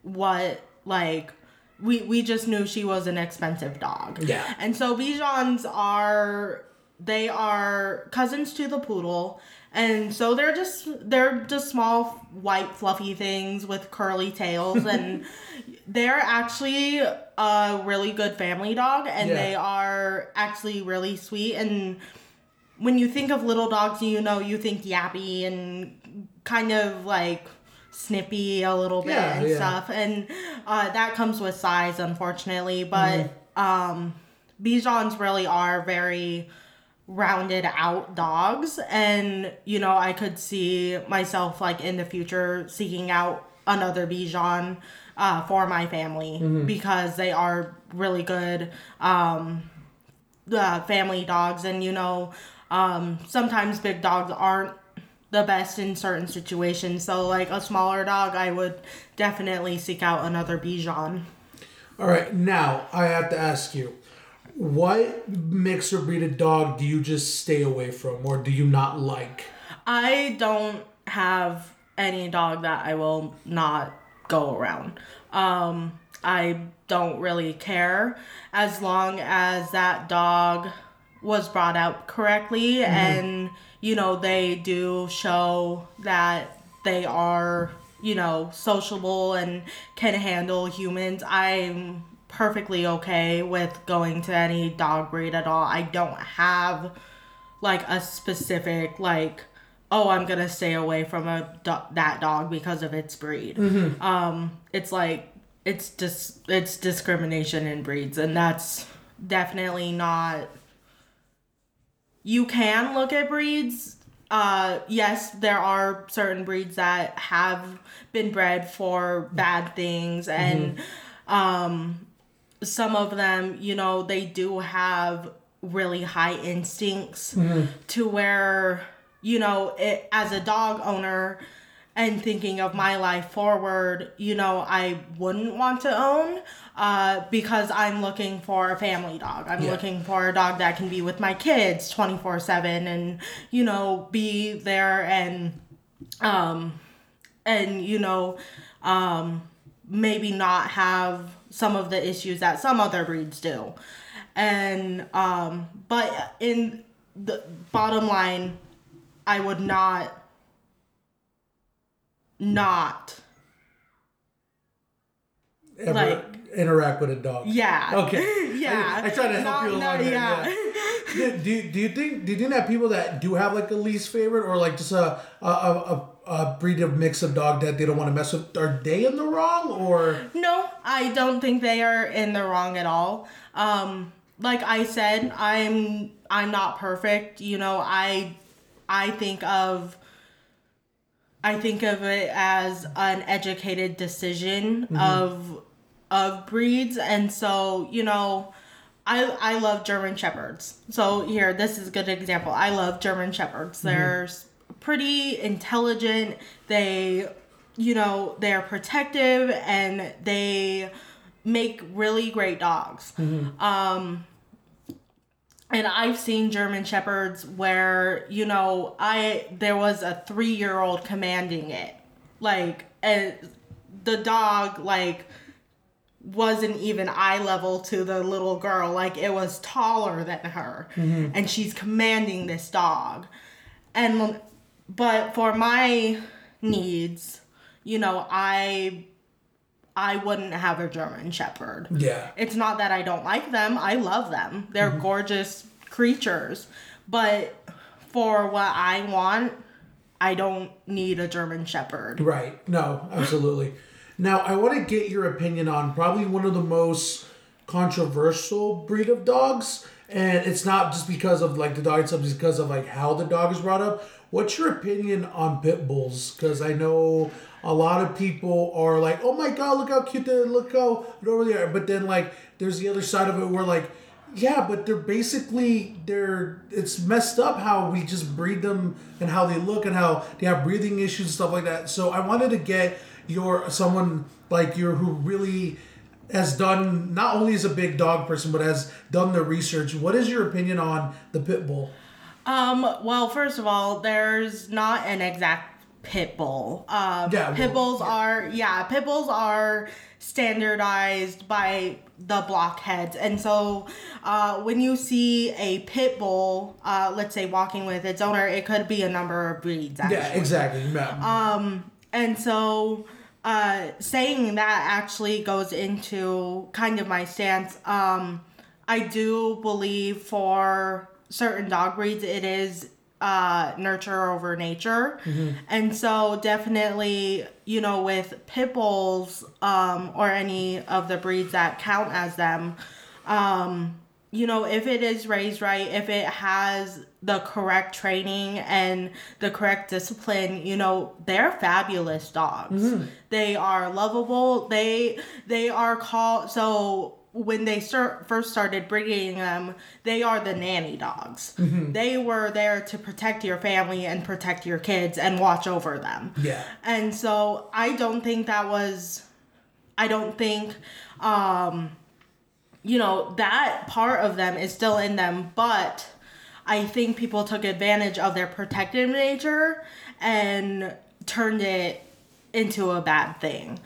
what like we we just knew she was an expensive dog. Yeah. And so Bichons are they are cousins to the poodle And so they're just they're just small white fluffy things with curly tails and they're actually a really good family dog and Yeah. they are actually really sweet and when you think of little dogs, you know, you think yappy and kind of like snippy a little bit Yeah, and yeah. stuff. And uh, that comes with size, unfortunately. But um, Bichons really are very rounded out dogs. And, you know, I could see myself like in the future seeking out another Bichon uh, for my family because they are really good. Um, uh, family dogs and you know um, sometimes big dogs aren't the best in certain situations so like a smaller dog i would definitely seek out another bichon All right, now I have to ask you, what mix or breed of dog do you just stay away from, or do you not like? i don't have any dog that i will not go around. Um, i don't really care as long as that dog was brought out correctly and you know they do show that they are you know sociable and can handle humans. I'm perfectly okay with going to any dog breed at all. I don't have like a specific like oh i'm gonna stay away from a do- that dog because of its breed. Um it's like it's just it's discrimination in breeds and that's definitely not you can look at breeds uh yes there are certain breeds that have been bred for bad things and um some of them you know they do have really high instincts to where you know it as a dog owner and thinking of my life forward you know i wouldn't want to own uh, because i'm looking for a family dog i'm Yeah. looking for a dog that can be with my kids 24 7 and you know be there and um and you know um maybe not have some of the issues that some other breeds do and um but in the bottom line i would not not Ever Like- interact with a dog? yeah Okay. yeah I, I try to help Not- you no, along there. yeah. Yeah. do, do, you- do you think do you think that people that do have like a least favorite or like just a a, a, a a breed of mix of dog that they don't want to mess with are they in the wrong or No, I don't think they are in the wrong at all. Um, like I said, I'm I'm not perfect. You know, I I think of I think of it as an educated decision of of breeds, and so you know. I, I love German Shepherds. So here, this is a good example. I love German Shepherds. They're s- pretty intelligent. They, you know, they're protective and they make really great dogs. Um, and I've seen German Shepherds where, you know, I there was a three year old commanding it. Like and the dog like wasn't even eye level to the little girl. Like it was taller than her. And she's commanding this dog. And but for my needs, you know, I I wouldn't have a German shepherd. yeah It's not that I don't like them. I love them. They're mm-hmm. gorgeous creatures. But for what I want, I don't need a German shepherd. Right. No, absolutely. now, I want to get your opinion on probably one of the most controversial breed of dogs. And it's not just because of like the dog itself, it's because of like how the dog is brought up. What's your opinion on pit bulls? Because I know a lot of people are like, "Oh my god, look how cute they look how over there." But then like, there's the other side of it where like, yeah, but they're basically they're it's messed up how we just breed them and how they look and how they have breathing issues and stuff like that. So I wanted to get your someone like you who really has done not only is a big dog person but has done the research. What is your opinion on the pit bull? Um, well, first of all, there's not an exact pit bull. Um, Yeah, well, pit bulls yeah. are yeah, pit bulls are standardized by the blockheads, and so uh, when you see a pit bull, uh, let's say walking with its owner, it could be a number of breeds. Actually. Yeah, exactly. Um, And so, uh, saying that actually goes into kind of my stance. Um, I do believe for certain dog breeds, it is uh, nurture over nature. And so, definitely, you know, with pit bulls um, or any of the breeds that count as them, um, you know, if it is raised right, if it has the correct training and the correct discipline, you know, they're fabulous dogs. They are lovable. They they are called so when they start first started breeding them, they are the nanny dogs. They were there to protect your family and protect your kids and watch over them. Yeah. And so I don't think that was I don't think um you know that part of them is still in them, but I think people took advantage of their protective nature and turned it into a bad thing.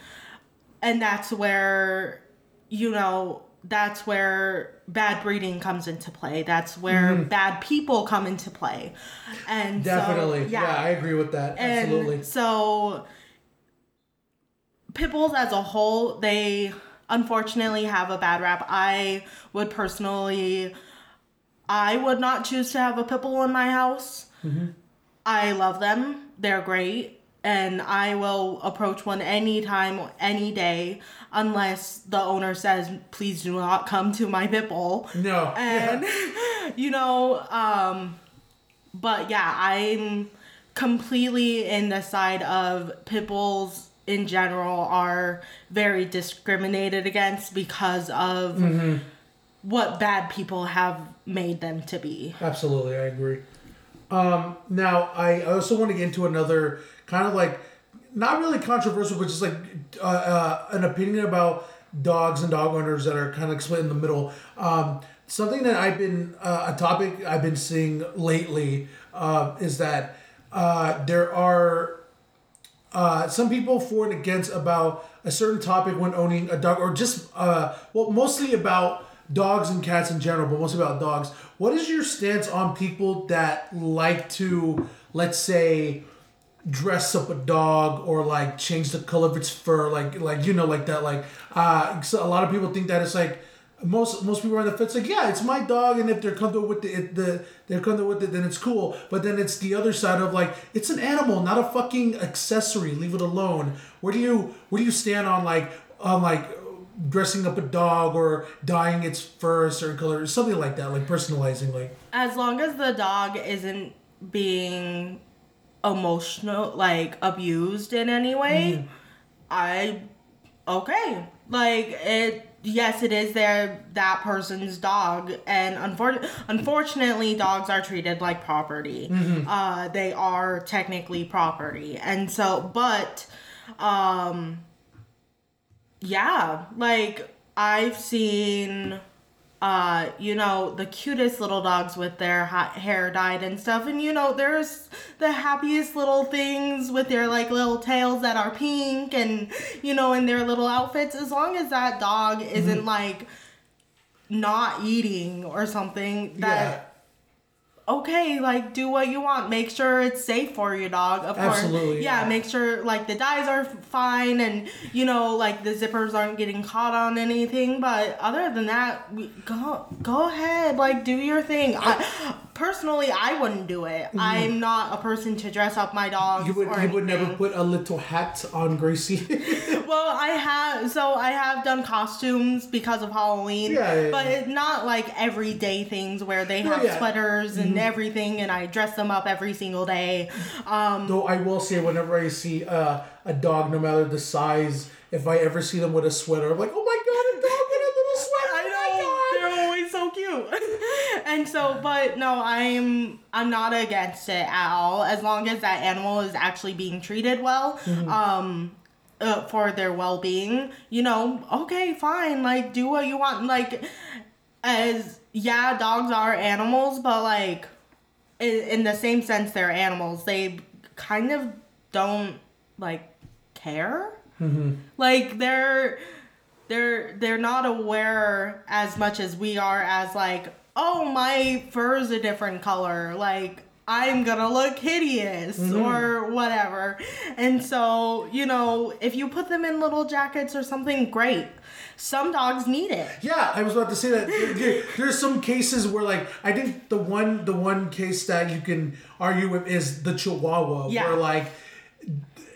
And that's where you know that's where bad breeding comes into play. That's where bad people come into play. And so, Definitely. yeah. I agree with that. and Absolutely. so pit bulls as a whole, they unfortunately have a bad rap. I would personally I would not choose to have a pit bull in my house. Mm-hmm. I love them. They're great. And I will approach one anytime, any day, unless the owner says, please do not come to my pit bull No. and yeah. you know um but yeah i'm completely in the side of pit bulls in general are very discriminated against because of Mm-hmm. what bad people have made them to be Absolutely, I agree. Um, now, I also want to get into another kind of like not really controversial, but just like uh, uh, an opinion about dogs and dog owners that are kind of split in the middle. Um, something that I've been uh, a topic I've been seeing lately uh, is that uh, there are uh, some people for and against about a certain topic when owning a dog, or just well, mostly about dogs and cats in general, but mostly about dogs. What is your stance on people that like to, let's say, dress up a dog or like change the color of its fur, like like you know, like that, like uh, so a lot of people think that it's like. Most most people are on the fence like yeah it's my dog and if they're comfortable with it, the they're comfortable with it then it's cool. But then it's the other side of like it's an animal not a fucking accessory. Leave it alone. Where do you where do you stand on like on like dressing up a dog or dyeing its fur a certain color? Or something like that like personalizing like. As long as the dog isn't being emotional like abused in any way i okay. Like it yes it is their that person's dog and unfor- unfortunately dogs are treated like property. Uh they are technically property. And so but um yeah like i've seen uh you know the cutest little dogs with their ha- hair dyed and stuff. And you know there's the happiest little things with their like little tails that are pink and you know in their little outfits. As long as that dog isn't like not eating or something that okay, like do what you want. Make sure it's safe for your dog. Of Absolutely, course. Yeah, yeah. make sure like the dyes are fine and you know like the zippers aren't getting caught on anything. But other than that, we, go go ahead, like do your thing. I personally I wouldn't do it. I'm not a person to dress up my dogs. Mm-hmm. you would you would never put a little hat on Gracie Well, I have so I have done costumes because of Halloween. Yeah, yeah, but yeah. it's not like everyday things where they have. Mm-hmm. sweaters and everything, and I dress them up every single day. Um, Though I will say, whenever I see uh, a dog, no matter the size, if I ever see them with a sweater, I'm like, oh my god, a dog with a little sweater! I know they're always so cute, and so but no, I'm I'm not against it at all as long as that animal is actually being treated well. Mm-hmm. Um, uh, for their well being, you know, okay, fine, like do what you want, like as yeah, dogs are animals, but like in, in the same sense they're animals. They kind of don't like care. Mm-hmm. Like they're they're they're not aware as much as we are as like oh my fur is a different color. Like i'm gonna look hideous mm-hmm. or whatever. And so you know if you put them in little jackets or something great some dogs need it Yeah, I was about to say that. There's some cases where, like, I think the one the one case that you can argue with is the Chihuahua, Yeah. where like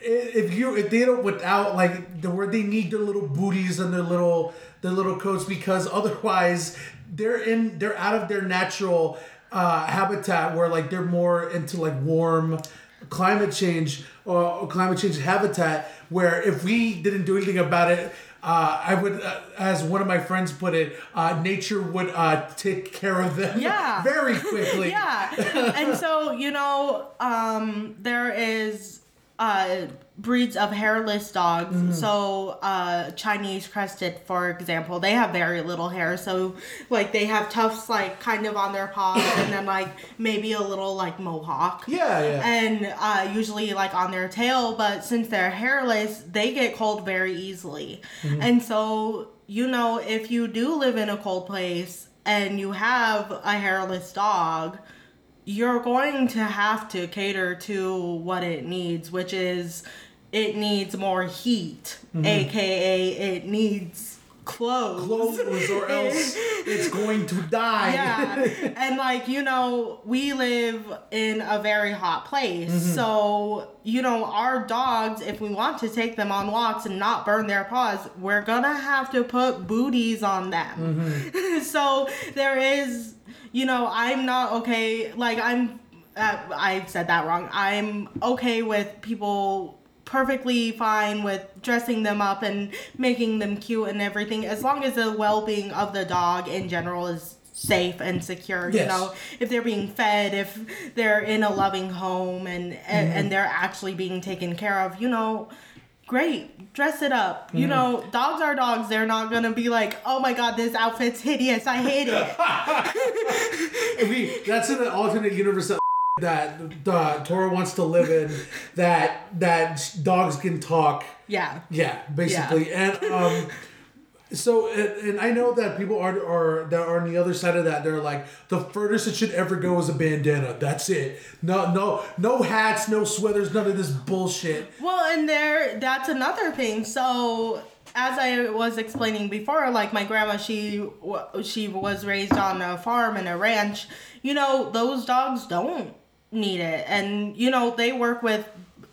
if you if they don't without like the where they need their little booties and their little their little coats because otherwise they're in they're out of their natural uh, habitat where like they're more into like warm climate change or climate change habitat where if we didn't do anything about it uh, I would, uh, as one of my friends put it, uh, nature would uh, take care of them Yeah. very quickly. yeah and so you know um there is uh breeds of hairless dogs Mm-hmm. so uh chinese crested for example they have very little hair so like they have tufts like kind of on their paws and then like maybe a little like mohawk Yeah, yeah. and uh, usually like on their tail but since they're hairless they get cold very easily Mm-hmm. and so you know if you do live in a cold place and you have a hairless dog you're going to have to cater to what it needs which is it needs more heat aka it needs clothes Clothes or else it's going to die. yeah and like you know we live in a very hot place Mm-hmm. so you know our dogs if we want to take them on walks and not burn their paws we're gonna have to put booties on them Mm-hmm. so there is you know i'm not okay like i'm uh, i said that wrong. I'm okay with people perfectly fine with dressing them up and making them cute and everything as long as the well-being of the dog in general is safe and secure Yes. you know? If they're being fed if they're in a loving home and and, and they're actually being taken care of you know great dress it up. You know dogs are dogs. They're not gonna be like oh my god this outfit's hideous. I hate it. We that's in an alternate universe that that the Toro wants to live in that that dogs can talk. yeah. Yeah, basically. And um so and, I know that people are are that are on the other side of that. They're like the furthest it should ever go is a bandana. That's it. No no no hats, no sweaters, none of this bullshit. Well, and there, that's another thing. So, as I was explaining before, like my grandma, she she was raised on a farm and a ranch. You know, those dogs don't need it, and you know they work with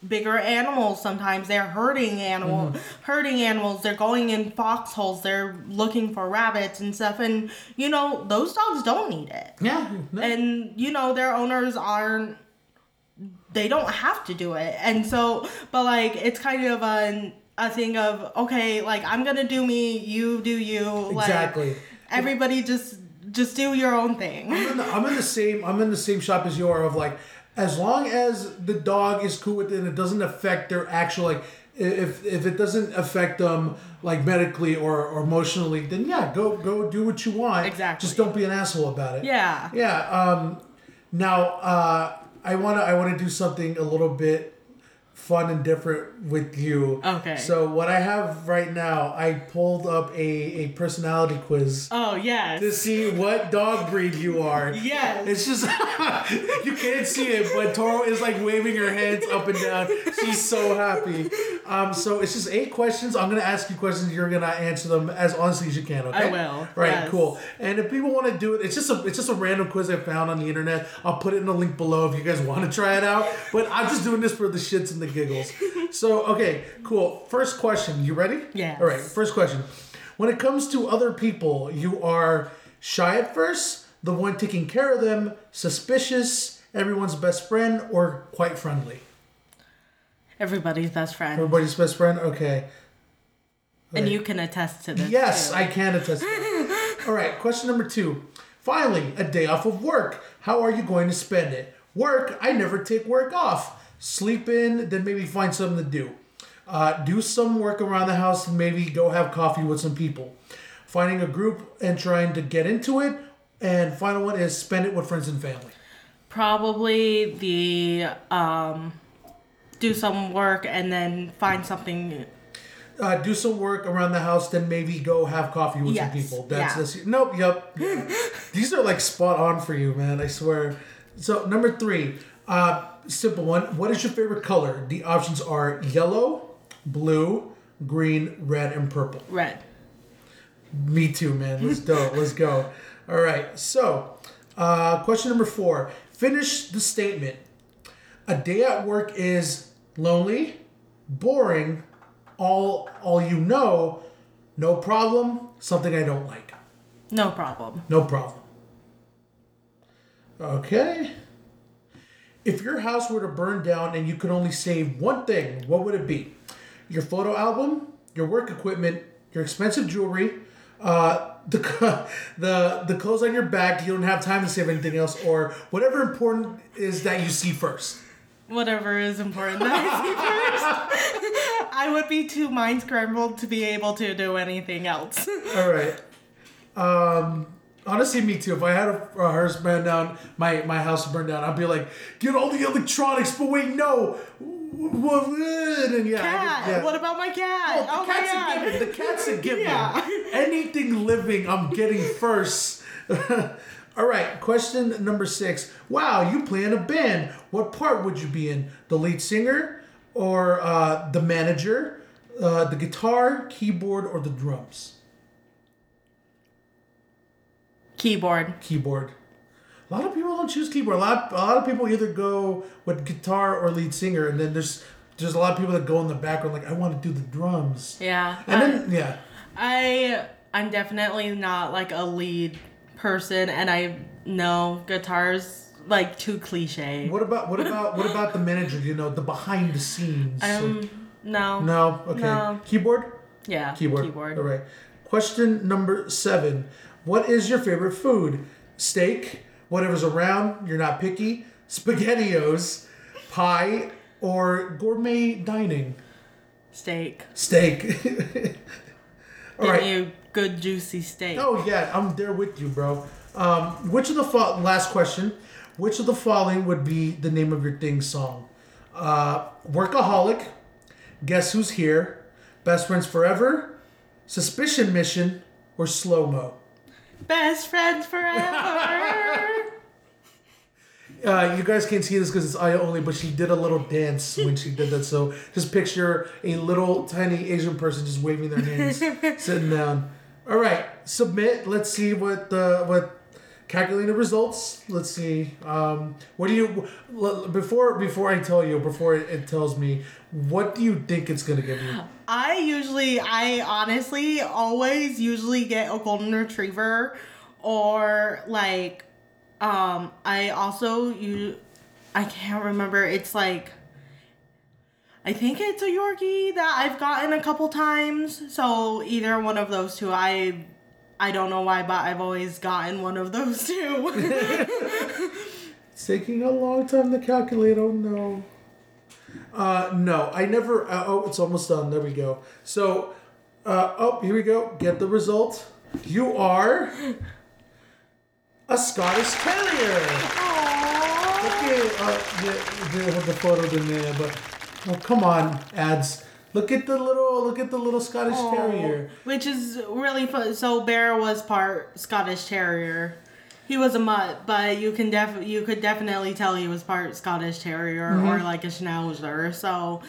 bigger animals sometimes. They're herding animal mm-hmm. herding animals. They're going in foxholes. They're looking for rabbits and stuff. And you know those dogs don't need it. Yeah. and you know their owners aren't they don't have to do it. And so but like it's kind of a, a thing of okay like i'm gonna do me you do you. Like Exactly. everybody just just do your own thing. I'm in, the, I'm in the same I'm in the same shop as you are of like as long as the dog is cool with it and it doesn't affect their actual like if if it doesn't affect them like medically or, or emotionally then yeah go go do what you want. Exactly. just don't be an asshole about it. Yeah. Yeah um now uh I want to I want to do something a little bit fun and different with you Okay. so what I have right now I pulled up a a personality quiz oh yes to see what dog breed you are. Yes. It's just you can't see it, but Toro is like waving her hands up and down. She's so happy. Um, so it's just eight questions. I'm gonna ask you questions. You're gonna answer them as honestly as you can. Okay. I will, Right. yes. Cool. And if people want to do it, it's just a it's just a random quiz I found on the internet. I'll put it in the link below if you guys want to try it out. But I'm just doing this for the shits and the giggles. So okay, cool. First question. You ready? Yeah. All right. First question. When it comes to other people, you are shy at first, the one taking care of them, suspicious, everyone's best friend, or quite friendly. everybody's best friend Everybody's best friend. Okay. and you can attest to this Yes, too. I can attest. All right, question number two. Finally, a day off of work. How are you going to spend it? Work, I never take work off. Sleep in, then maybe find something to do. Uh, do some work around the house and maybe go have coffee with some people. Finding a group and trying to get into it. And final one is spend it with friends and family. probably the um do some work and then find something. Uh, do some work around the house, then maybe go have coffee with some people. That's yeah. this. Nope. Yep. These are like spot on for you, man. I swear. So number three, uh, simple one. What is your favorite color? The options are yellow, blue, green, red, and purple. Red. Me too, man. Let's go. Let's go. All right. So, uh, question number four. Finish the statement. A day at work is lonely, boring, all all you know, no problem, something I don't like. No problem. No problem. Okay. If your house were to burn down and you could only save one thing, what would it be? Your photo album, your work equipment, your expensive jewelry, uh, the the the clothes on your back. You don't have time to save anything else, or whatever important is that you see first. Whatever is important that I see first. I would be too mind scrambled to be able to do anything else. All right. Um, honestly, me too. If I had a, a house burn down, my my house burned down, I'd be like, get all the electronics. But wait, no. And yeah, Cat. yeah. What about my cat? Oh, Oh, the my cat's a god. given. The cat's a given. Yeah. Anything living, I'm getting first. All right, question number six. Wow, you play in a band. What part would you be in? The lead singer, or uh, the manager, uh, the guitar, keyboard, or the drums? Keyboard. Keyboard. A lot of people don't choose keyboard. A lot, a lot of people either go with guitar or lead singer, and then there's there's a lot of people that go in the background like I want to do the drums. Yeah. And then yeah. I I'm definitely not like a lead person and I know guitars like too cliche. What about what about what about the manager? You know, the behind the scenes. Um no. no, okay. no. Keyboard, Yeah. keyboard. Keyboard. All right. Question number seven. What is your favorite food? Steak, whatever's around. You're not picky. Spaghettios, pie, or gourmet dining. Steak. Steak. All right. you good juicy steak. Oh yeah, I'm there with you, bro. Um, which of the fo- last question? Which of the following would be the name of your thing song? Uh, Workaholic, Guess Who's Here, Best Friends Forever, Suspicion Mission, or Slow Mo? Best friends forever. Uh, you guys can't see this because it's audio only, but she did a little dance when she did that. So just picture a little tiny Asian person just waving their hands, sitting down. All right, submit. Let's see what the what calculating the results. Let's see. Um, what do you before before I tell you before it, it tells me what do you think it's gonna give you? I usually, I honestly always usually get a golden retriever or like, um, I also you, I can't remember. It's like, I think it's a Yorkie that I've gotten a couple times. So either one of those two. I, I don't know why, but I've always gotten one of those two. It's taking a long time to calculate. Oh no. Uh, no, I never. Uh, oh, it's almost done. There we go. So, uh, oh, here we go. Get the result. You are a Scottish Terrier. Okay, uh, the, the, the photos in there, but oh, come on, ads. Look at the little, look at the little Scottish Terrier. Which is really fun. So Bear was part Scottish Terrier. He was a mutt, but you can def you could definitely tell he was part Scottish Terrier Mm-hmm. or like a Schnauzer. So,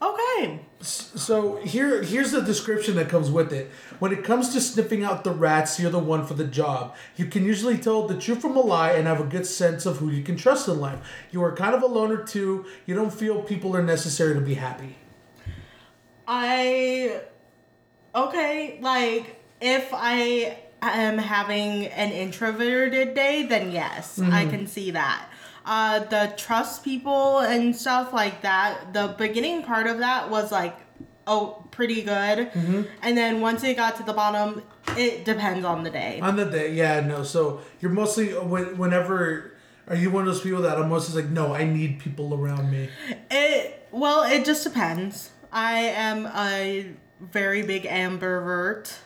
okay. So here, here's the description that comes with it. When it comes to sniffing out the rats, you're the one for the job. You can usually tell the truth from a lie and have a good sense of who you can trust in life. You are kind of a loner too. You don't feel people are necessary to be happy. I okay, like if I am having an introverted day, then yes, I mm-hmm. can see that. Uh, the trust people and stuff like that. The beginning part of that was like, oh, pretty good, mm-hmm. and then once it got to the bottom, it depends on the day. On the day, yeah, no. So you're mostly uh, whenever. Are you one of those people that are mostly like, no, I need people around me? It well, it just depends. I am a very big ambivert,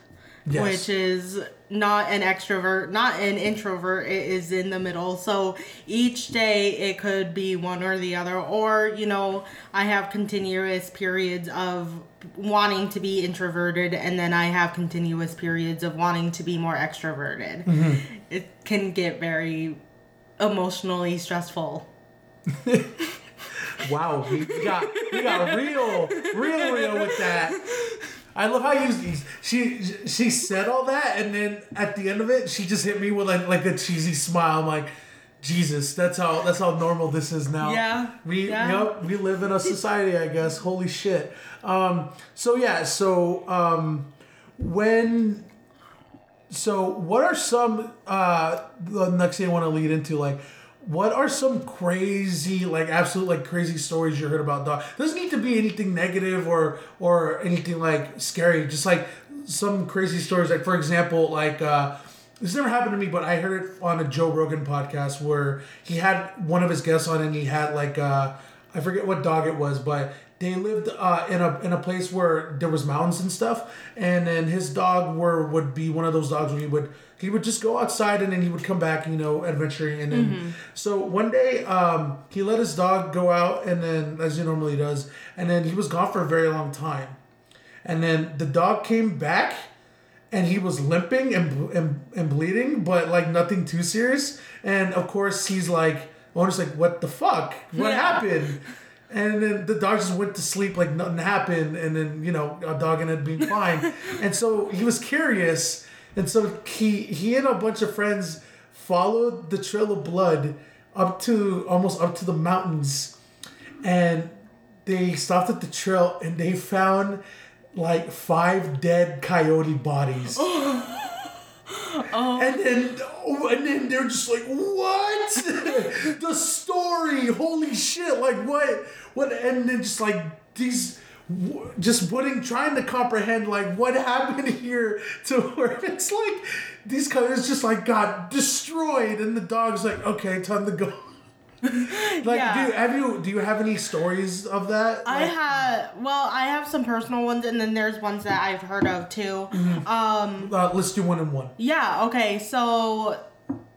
Yes. which is not an extrovert, not an introvert. It is in the middle. So each day it could be one or the other. Or, you know, I have continuous periods of wanting to be introverted and then I have continuous periods of wanting to be more extroverted. Mm-hmm. It can get very emotionally stressful. Wow, we got we got real, real, real with that. I love how you she she said all that, and then at the end of it, she just hit me with like like a cheesy smile. I'm like, Jesus, that's how that's how normal this is now. Yeah, we yeah. yep, we live in a society, I guess. Holy shit. Um, so yeah, so um, when so what are some uh the next thing I want to lead into like what are some crazy like absolute like crazy stories you heard about dog? Doesn't need to be anything negative or or anything like scary just like some crazy stories like for example like uh this never happened to me but i heard it on a joe rogan podcast where he had one of his guests on and he had like uh i forget what dog it was but they lived uh, in a in a place where there was mountains and stuff, and then his dog were would be one of those dogs where he would he would just go outside and then he would come back, you know, adventuring, and then so one day um, he let his dog go out and then as he normally does, and then he was gone for a very long time, and then the dog came back. And he was limping and, and, and bleeding, but like nothing too serious. And of course, he's like, owner's like, what the fuck? What Yeah. happened? And then the dog just went to sleep like nothing happened, and then you know a dog ended up being fine. and so he was curious, and so he he and a bunch of friends followed the trail of blood up to almost up to the mountains, and they stopped at the trail and they found like five dead coyote bodies. Oh. And then, oh, and then they're just like, "What? the story? Holy shit! Like what? What?" And then just like these, just putting, trying to comprehend like what happened here to where it's like these coyotes just like got destroyed, and the dog's like, "Okay, time to go." like, Yeah. do have you do you have any stories of that? I Like- had well, I have some personal ones, and then there's ones that I've heard of too. Um, Uh, let's do one and one. yeah, okay, so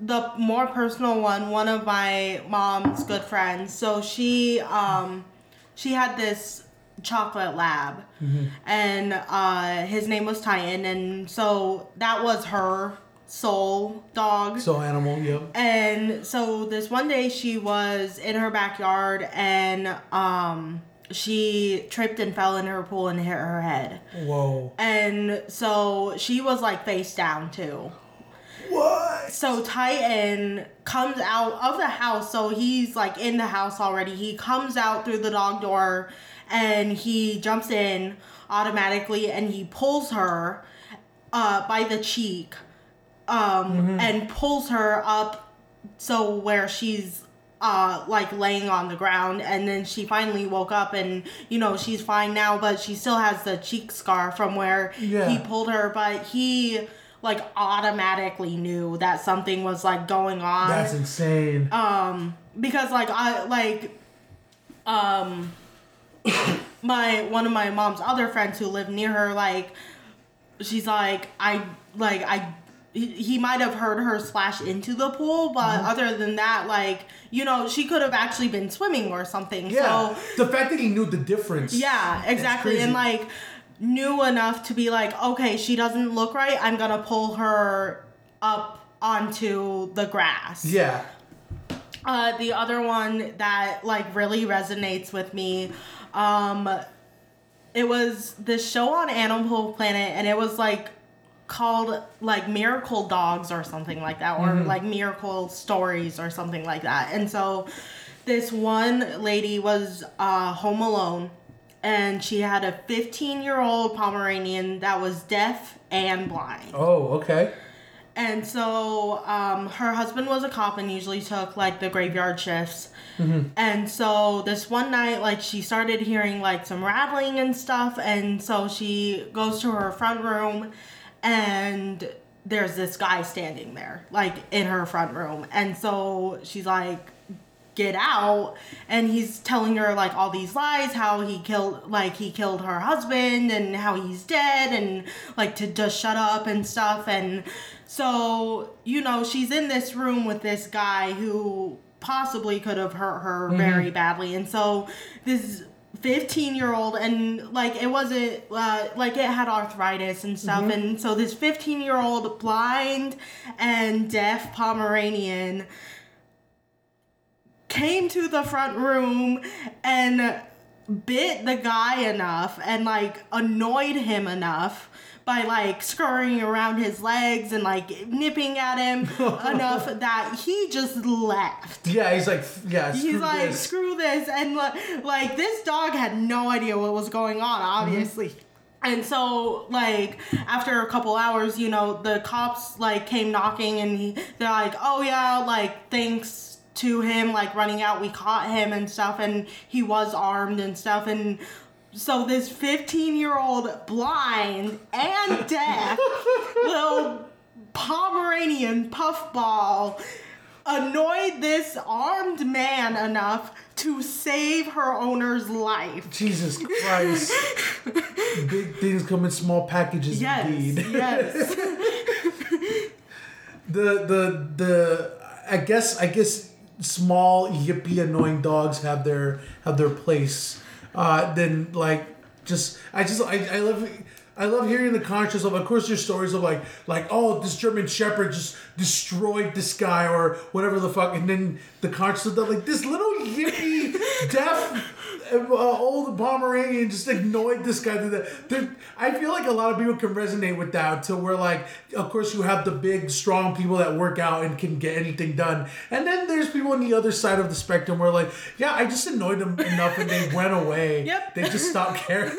the more personal one, one of my mom's good friends. So she um, she had this chocolate lab, and uh, his name was Titan, and so that was her soul dog. So animal, yep. And so this one day she was in her backyard and um she tripped and fell in her pool and hit her head. Whoa. And so she was like face down too. What? So Titan comes out of the house, so he's like in the house already. He comes out through the dog door and he jumps in automatically and he pulls her uh by the cheek um and pulls her up so where she's uh like laying on the ground and then she finally woke up and you know she's fine now but she still has the cheek scar from where Yeah. he pulled her but he like automatically knew that something was like going on That's insane. um because like i like um my one of my mom's other friends who live near her like she's like i like i he, might have heard her splash into the pool but Mm-hmm. other than that like you know she could have actually been swimming or something Yeah, so the fact that he knew the difference. yeah, exactly. And like knew enough to be like, okay, she doesn't look right. I'm gonna pull her up onto the grass. Yeah. Uh, the other one that like really resonates with me, um, it was this show on Animal Planet, and it was like called like Miracle Dogs or something like that, or like Miracle Stories or something like that. And so, this one lady was uh, home alone, and she had a 15 year old Pomeranian that was deaf and blind. Oh, okay. And so um, her husband was a cop and usually took like the graveyard shifts. And so this one night, like she started hearing like some rattling and stuff. And so she goes to her front room and there's this guy standing there, like in her front room. And so she's like, get out and he's telling her like all these lies how he killed like he killed her husband and how he's dead and like to just shut up and stuff and so you know she's in this room with this guy who possibly could have hurt her Mm-hmm. very badly and so this 15 year old and like it wasn't uh, like it had arthritis and stuff Mm-hmm. and so this 15 year old blind and deaf pomeranian came to the front room and bit the guy enough and like annoyed him enough by like scurrying around his legs and like nipping at him enough that he just left. Yeah, he's like, yeah, He's screw like, this. screw this. And li- like, this dog had no idea what was going on, mm-hmm. obviously. And so, like, after a couple hours, you know, the cops, like, came knocking and he, they're like, oh, yeah, like, thanks to him, like, running out, we caught him and stuff. And he was armed and stuff. And so, this 15 year old blind and deaf little Pomeranian puffball annoyed this armed man enough to save her owner's life. Jesus Christ. Big things come in small packages Yes, indeed. yes. the the the I guess I guess small yippy annoying dogs have their have their place. Uh, then like just I just I, I love I love hearing the conscious of of course there's stories of like like oh this German Shepherd just destroyed this guy or whatever the fuck and then the conscious of that like this little yippy deaf uh, old Pomeranian just annoyed this guy. to the- I feel like a lot of people can resonate with that. To where like, of course, you have the big, strong people that work out and can get anything done, and then there's people on the other side of the spectrum where like, yeah, I just annoyed them enough and they went away. Yep. They just stopped caring.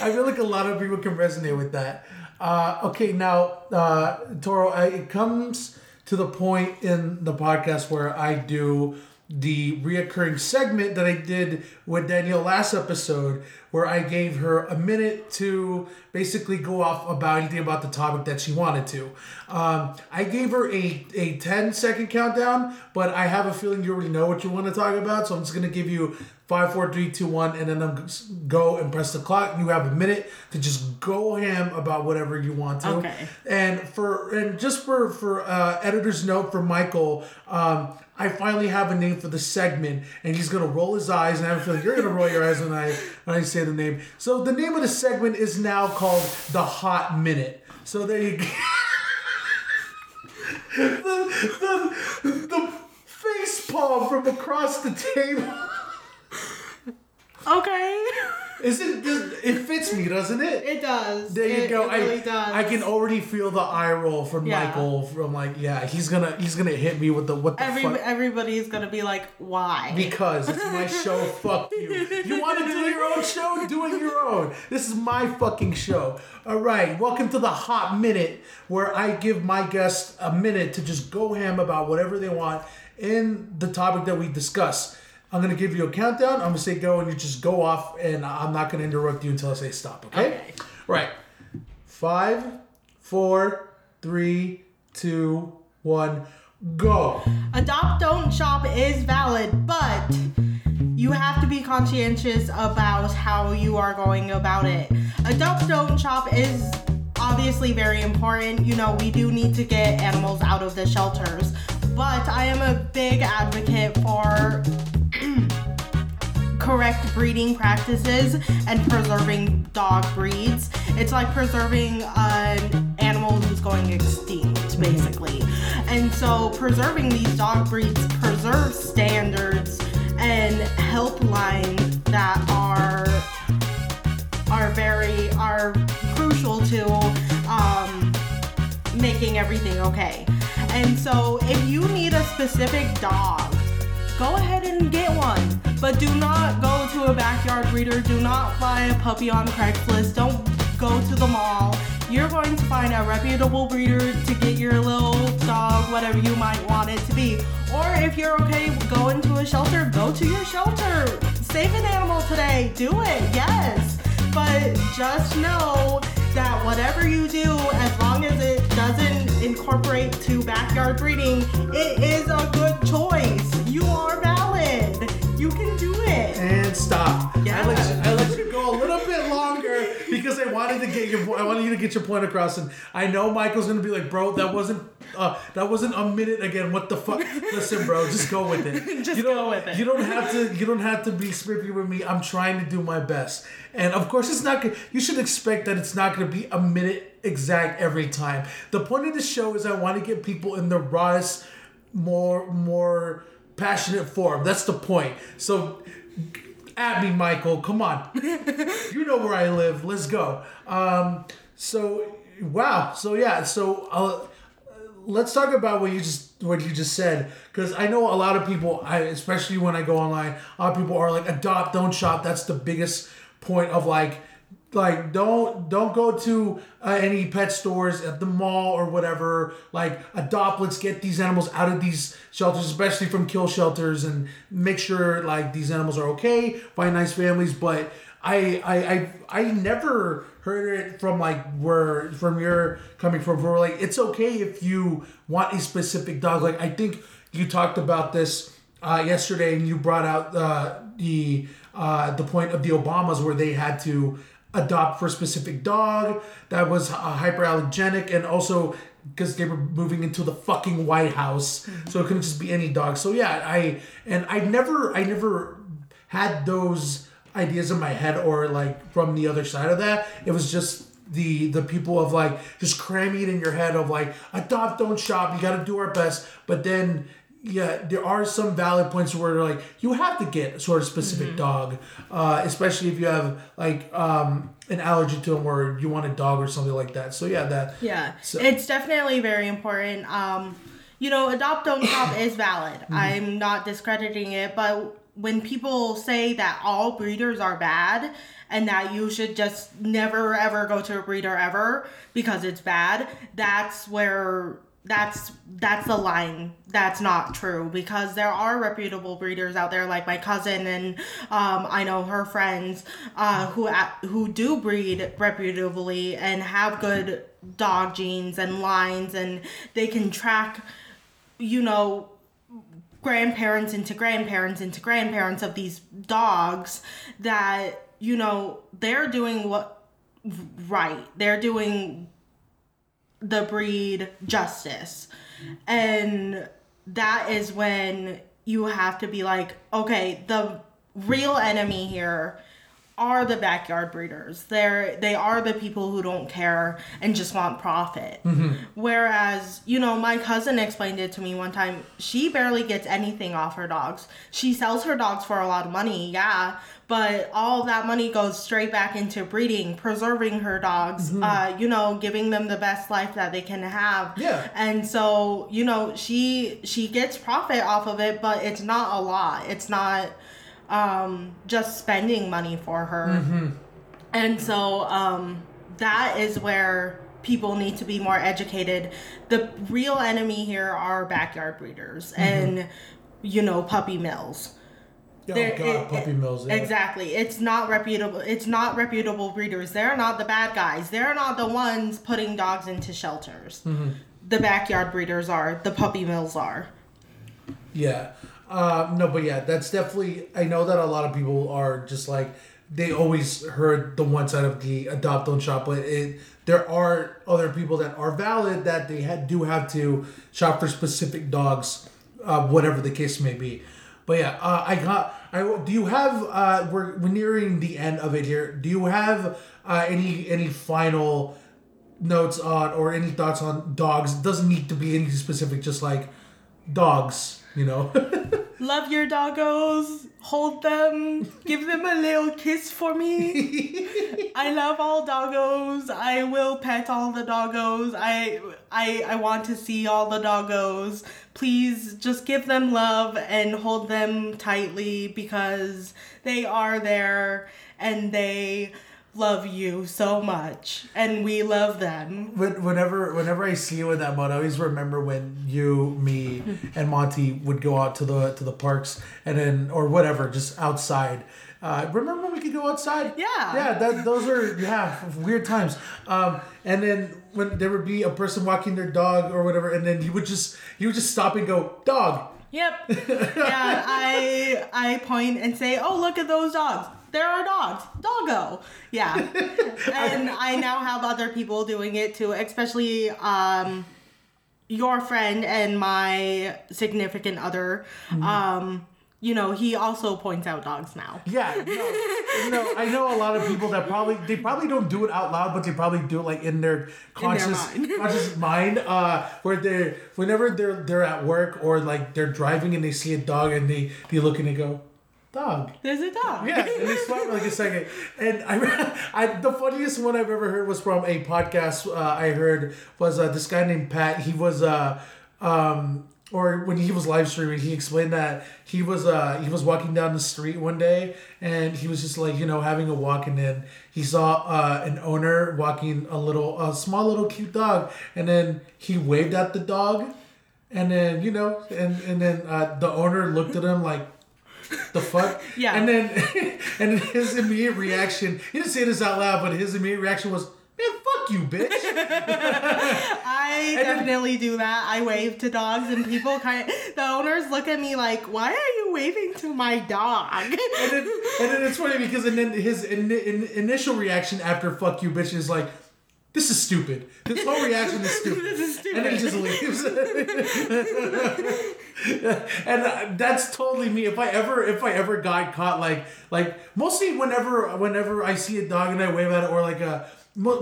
I feel like a lot of people can resonate with that. Uh, okay, now uh, Toro, I, it comes to the point in the podcast where I do the reoccurring segment that I did with Danielle last episode, where I gave her a minute to basically go off about anything about the topic that she wanted to. Um, I gave her a, a 10 second countdown, but I have a feeling you already know what you want to talk about, so I'm just going to give you five, four, three, two, one, and then go and press the clock. You have a minute to just go ham about whatever you want to. Okay. And for and just for for uh, editor's note for Michael, um, I finally have a name for the segment, and he's gonna roll his eyes, and I have a feeling you're gonna roll your eyes when I when I say the name. So the name of the segment is now called the Hot Minute. So there you go. the, the, the face palm from across the table. Okay. Isn't it fits me, doesn't it? It does. There you It- go. It really I, does. I can already feel the eye roll from Yeah. Michael. From like, yeah, he's gonna he's gonna hit me with the what the Every fuck everybody's gonna be like, why? because it's my show. Fuck you. You want to do your own show? Doing your own. This is my fucking show. All right. Welcome to the hot minute, where I give my guests a minute to just go ham about whatever they want in the topic that we discuss. I'm gonna give you a countdown. I'm gonna say go, and you just go off, and I'm not gonna interrupt you until I say stop. Okay. Okay. Right. Five, four, three, two, one, go. Adopt Don't Shop is valid, but you have to be conscientious about how you are going about it. Adopt Don't Shop is obviously very important. You know, we do need to get animals out of the shelters, but I am a big advocate for correct breeding practices and preserving dog breeds. It's like preserving an animal who's going extinct, basically. And so preserving these dog breeds preserve standards and helplines that are are very are crucial to um, making everything okay. And so if you need a specific dog, go ahead and get one. But do not go to a backyard breeder. Do not buy a puppy on Craigslist. Don't go to the mall. You're going to find a reputable breeder to get your little dog, whatever you might want it to be. Or if you're okay going to a shelter, go to your shelter. Save an animal today. Do it, yes. But just know that whatever you do, as long as it doesn't incorporate to backyard breeding, it is a good choice. You are valid. You can do it. And stop. Yeah. I let, you, I let you go a little bit longer because I wanted to get your I wanted you to get your point across, and I know Michael's gonna be like, bro, that wasn't uh, that wasn't a minute again. What the fuck? Listen, bro, just go with it. just you don't, go with it. You don't have to. You don't have to be scripty with me. I'm trying to do my best, and of course, it's not. You should expect that it's not gonna be a minute exact every time. The point of the show is I want to get people in the rawest, more more passionate form. That's the point. So at me, Michael. Come on. you know where I live. Let's go. Um, so wow. So yeah. So uh, let's talk about what you just what you just said because I know a lot of people. I especially when I go online, a lot of people are like adopt, don't shop. That's the biggest point of like like don't don't go to uh, any pet stores at the mall or whatever. Like adopt let's get these animals out of these shelters especially from kill shelters and make sure like these animals are okay find nice families. But i i i, I never heard it from like where from your coming from where like it's okay if you want a specific dog. Like i think you talked about this uh, yesterday and you brought out uh, the uh, the point of the obamas where they had to adopt for a specific dog that was uh, hyperallergenic and also because they were moving into the fucking White House, so it couldn't just be any dog. So yeah, I and I never, I never had those ideas in my head or like from the other side of that. It was just the the people of like just cramming it in your head of like adopt, don't shop. You got to do our best, but then yeah, there are some valid points where like you have to get a sort of specific dog, uh, especially if you have like um, an allergy to them or you want a dog or something like that. So yeah, that Yeah, So- it's definitely very important. Um, you know, adopt don't shop is valid. Mm-hmm. I'm not discrediting it, but when people say that all breeders are bad and that you should just never ever go to a breeder ever because it's bad, that's where that's that's the line that's not true because there are reputable breeders out there like my cousin and um, I know her friends uh, who who do breed reputably and have good dog genes and lines and they can track you know grandparents into grandparents into grandparents of these dogs that you know they're doing what right. They're doing the breed justice. And that is when you have to be like okay the real enemy here are the backyard breeders. They're they are the people who don't care and just want profit. Whereas you know my cousin explained it to me one time. She barely gets anything off her dogs. She sells her dogs for a lot of money yeah. But all that money goes straight back into breeding preserving her dogs uh, you know giving them the best life that they can have. Yeah. and so you know she she gets profit off of it but it's not a lot. It's not um just spending money for her and so um that is where people need to be more educated the real enemy here are backyard breeders and you know puppy mills oh god, it- puppy mills. yeah. Exactly. It's not reputable. It's not reputable breeders. They're not the bad guys. They're not the ones putting dogs into shelters. Mm-hmm. The backyard breeders are. The puppy mills are. Yeah. Uh, no, but yeah, that's definitely. I know that a lot of people are just like they always heard the one side of the adopt don't shop, but it there are other people that are valid that they had, do have to shop for specific dogs, uh, whatever the case may be. But yeah, uh, I got. I do you have? Uh, we're we're nearing the end of it here. Do you have uh, any any final? notes on or any thoughts on dogs it doesn't need to be anything specific just like dogs you know Love your doggos. Hold them. Give them a little kiss for me. I love all doggos. I will pet all the doggos. I I I want to see all the doggos. Please just give them love and hold them tightly because they are there and they love you so much and we love them. when, whenever whenever I see you in that mode, I always remember when you, me, and Monty would go out to the to the parks and then or whatever, just outside. Uh, remember when we could go outside? Yeah. Yeah, that those are yeah weird times. Um, and then when there would be a person walking their dog or whatever, and then you would just you would just stop and go dog. Yep. yeah, I I point and say, "Oh, look at those dogs." There are dogs. Doggo. Yeah. and I now have other people doing it too, especially um, your friend and my significant other. Mm-hmm. Um, you know, he also points out dogs now. Yeah, no, no, I know a lot of people that probably they probably don't do it out loud, but they probably do it like in their conscious mind. conscious mind. Uh, where they whenever they're they're at work or like they're driving and they see a dog and they they look and they go, dog. There's a dog. Yeah, and smile for like a second. And I, I, the funniest one I've ever heard was from a podcast uh, I heard was uh, this guy named Pat. He was uh, um, or when he was live streaming, he explained that he was uh he was walking down the street one day and he was just like you know having a walk and then he saw uh an owner walking a little a small little cute dog and then he waved at the dog and then you know and and then uh, the owner looked at him like the fuck Yeah. and then and his immediate reaction he didn't say this out loud but his immediate reaction was man fuck you bitch I definitely do that. I wave to dogs, and people kind of the owners look at me like, "Why are you waving to my dog?" and then, and then it's funny because and then his in, in, initial reaction after "fuck you, bitch" is like, "This is stupid. This whole reaction is stupid." This is stupid. And then he just leaves. and uh, that's totally me. If I ever, if I ever got caught, like, like mostly whenever, whenever I see a dog and I wave at it, or like a.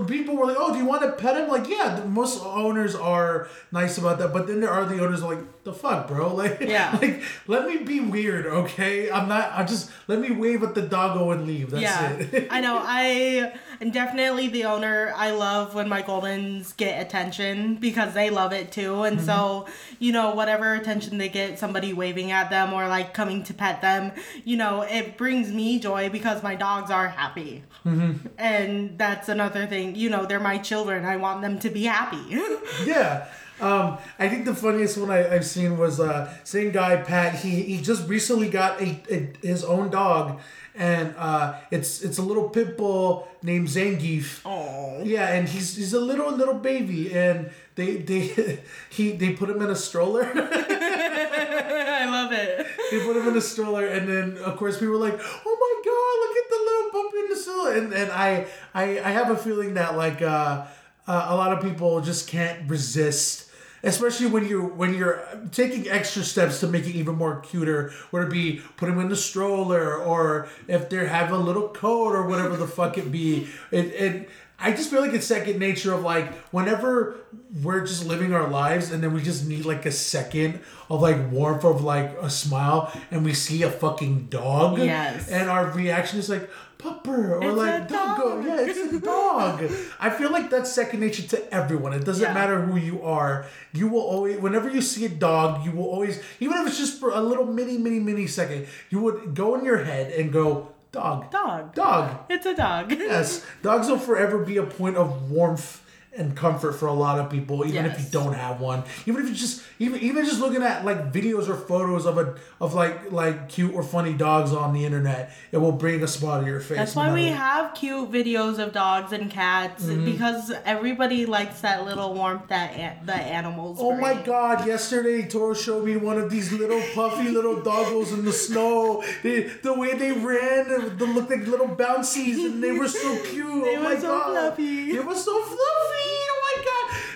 People were like, "Oh, do you want to pet him?" Like, yeah. Most owners are nice about that, but then there are the owners like, "The fuck, bro!" Like, Yeah. like let me be weird, okay? I'm not. I just let me wave at the doggo and leave. That's yeah, it. I know. I am definitely the owner. I love when my Goldens get attention because they love it too. And so, Mm-hmm. you know, whatever attention they get, somebody waving at them or like coming to pet them, you know, it brings me joy because my dogs are happy. Mm-hmm. And that's another thing. You know, they're my children. I want them to be happy. yeah. Um, I think the funniest one I, I've seen was uh, same guy Pat. He he just recently got a, a his own dog, and uh, it's it's a little pit bull named Zangief. Oh. Yeah, and he's he's a little little baby, and they they he they put him in a stroller. I love it. they put him in a stroller, and then of course we were like, "Oh my god, look at the little puppy in the stroller!" And and I I I have a feeling that like uh, uh, a lot of people just can't resist. Especially when you're when you're taking extra steps to make it even more cuter, whether it be put them in the stroller or if they have a little coat or whatever the fuck it be. It it I just feel like it's second nature of like whenever we're just living our lives and then we just need like a second of like warmth of like a smile and we see a fucking dog. Yes. And our reaction is like pupper or It's like doggo. dog. Yeah, it's a dog. I feel like that's second nature to everyone. It doesn't Yeah. matter who you are. You will always whenever you see a dog, you will always even if it's just for a little mini, mini, mini second, you would go in your head and go, dog. Dog. Dog. It's a dog. Yes, dogs will forever be a point of warmth and comfort for a lot of people, even if you don't have one. Even if you just even even just looking at like videos or photos of a of like like cute or funny dogs on the internet, it will bring a smile to your face. That's no why we have cute videos of dogs and cats Mm-hmm. because everybody likes that little warmth that an- the animals. Oh my god, yesterday Toro showed me one of these little puffy little doggos in the snow. They, the way they ran, they looked like little bouncies and they were so cute. They oh were my so god. fluffy. They were so fluffy.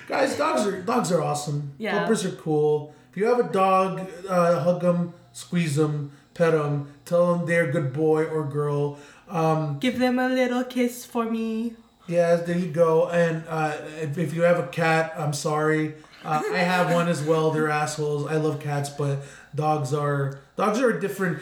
Guys, dogs are dogs are awesome. Yeah. Puppers are cool. If you have a dog, uh, hug them, squeeze them, pet them, tell them they're a good boy or girl. Um, Give them a little kiss for me. yeah, there you go. And uh, if, if you have a cat, I'm sorry. Uh, I have one as well. They're assholes. I love cats, but dogs are dogs are a different.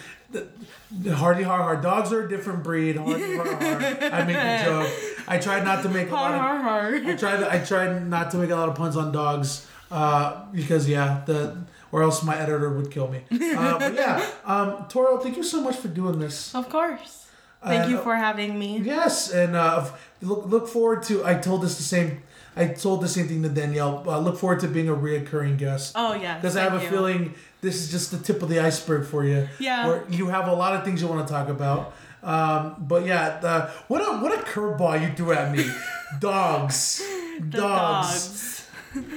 Hardy har har. Dogs are a different breed. Hardy har har. I make a joke. I tried not to make a lot of. har har. I tried. I tried not to make a lot of puns on dogs, uh, because yeah, the or else my editor would kill me. Uh, but yeah, um, Toro, thank you so much for doing this. Of course. Thank Uh, you for having me. Yes, and uh, look look forward to. I told this the same. I told the same thing to Danielle. I look forward to being a reoccurring guest. Oh yeah. Because I have a feeling this is just the tip of the iceberg for you. Yeah. Where you have a lot of things you want to talk about. Um, but yeah, the, what a what a curveball you threw at me. dogs. Dogs. dogs.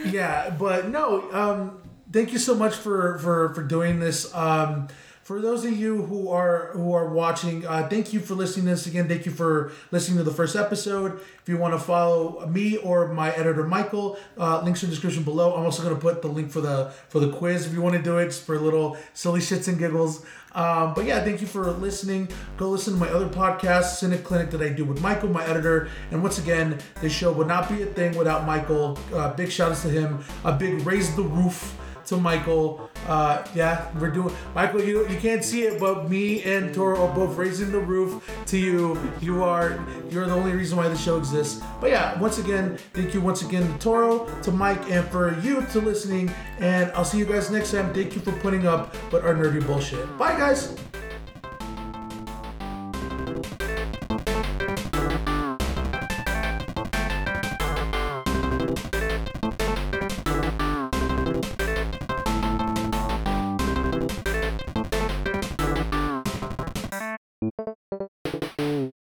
Yeah, but no. Um, thank you so much for for for doing this. Um, for those of you who are who are watching, uh, thank you for listening to this again. Thank you for listening to the first episode. If you want to follow me or my editor Michael, uh, links in the description below. I'm also gonna put the link for the for the quiz if you want to do it, for little silly shits and giggles. Um, but yeah, thank you for listening. Go listen to my other podcast, Cynic Clinic, that I do with Michael, my editor. And once again, this show would not be a thing without Michael. Uh, big shout outs to him. A big raise the roof to Michael. Uh, yeah, we're doing Michael. You you can't see it, but me and Toro are both raising the roof to you. You are you're the only reason why the show exists. But yeah, once again, thank you once again to Toro, to Mike, and for you to listening. And I'll see you guys next time. Thank you for putting up with our nerdy bullshit. Bye, guys.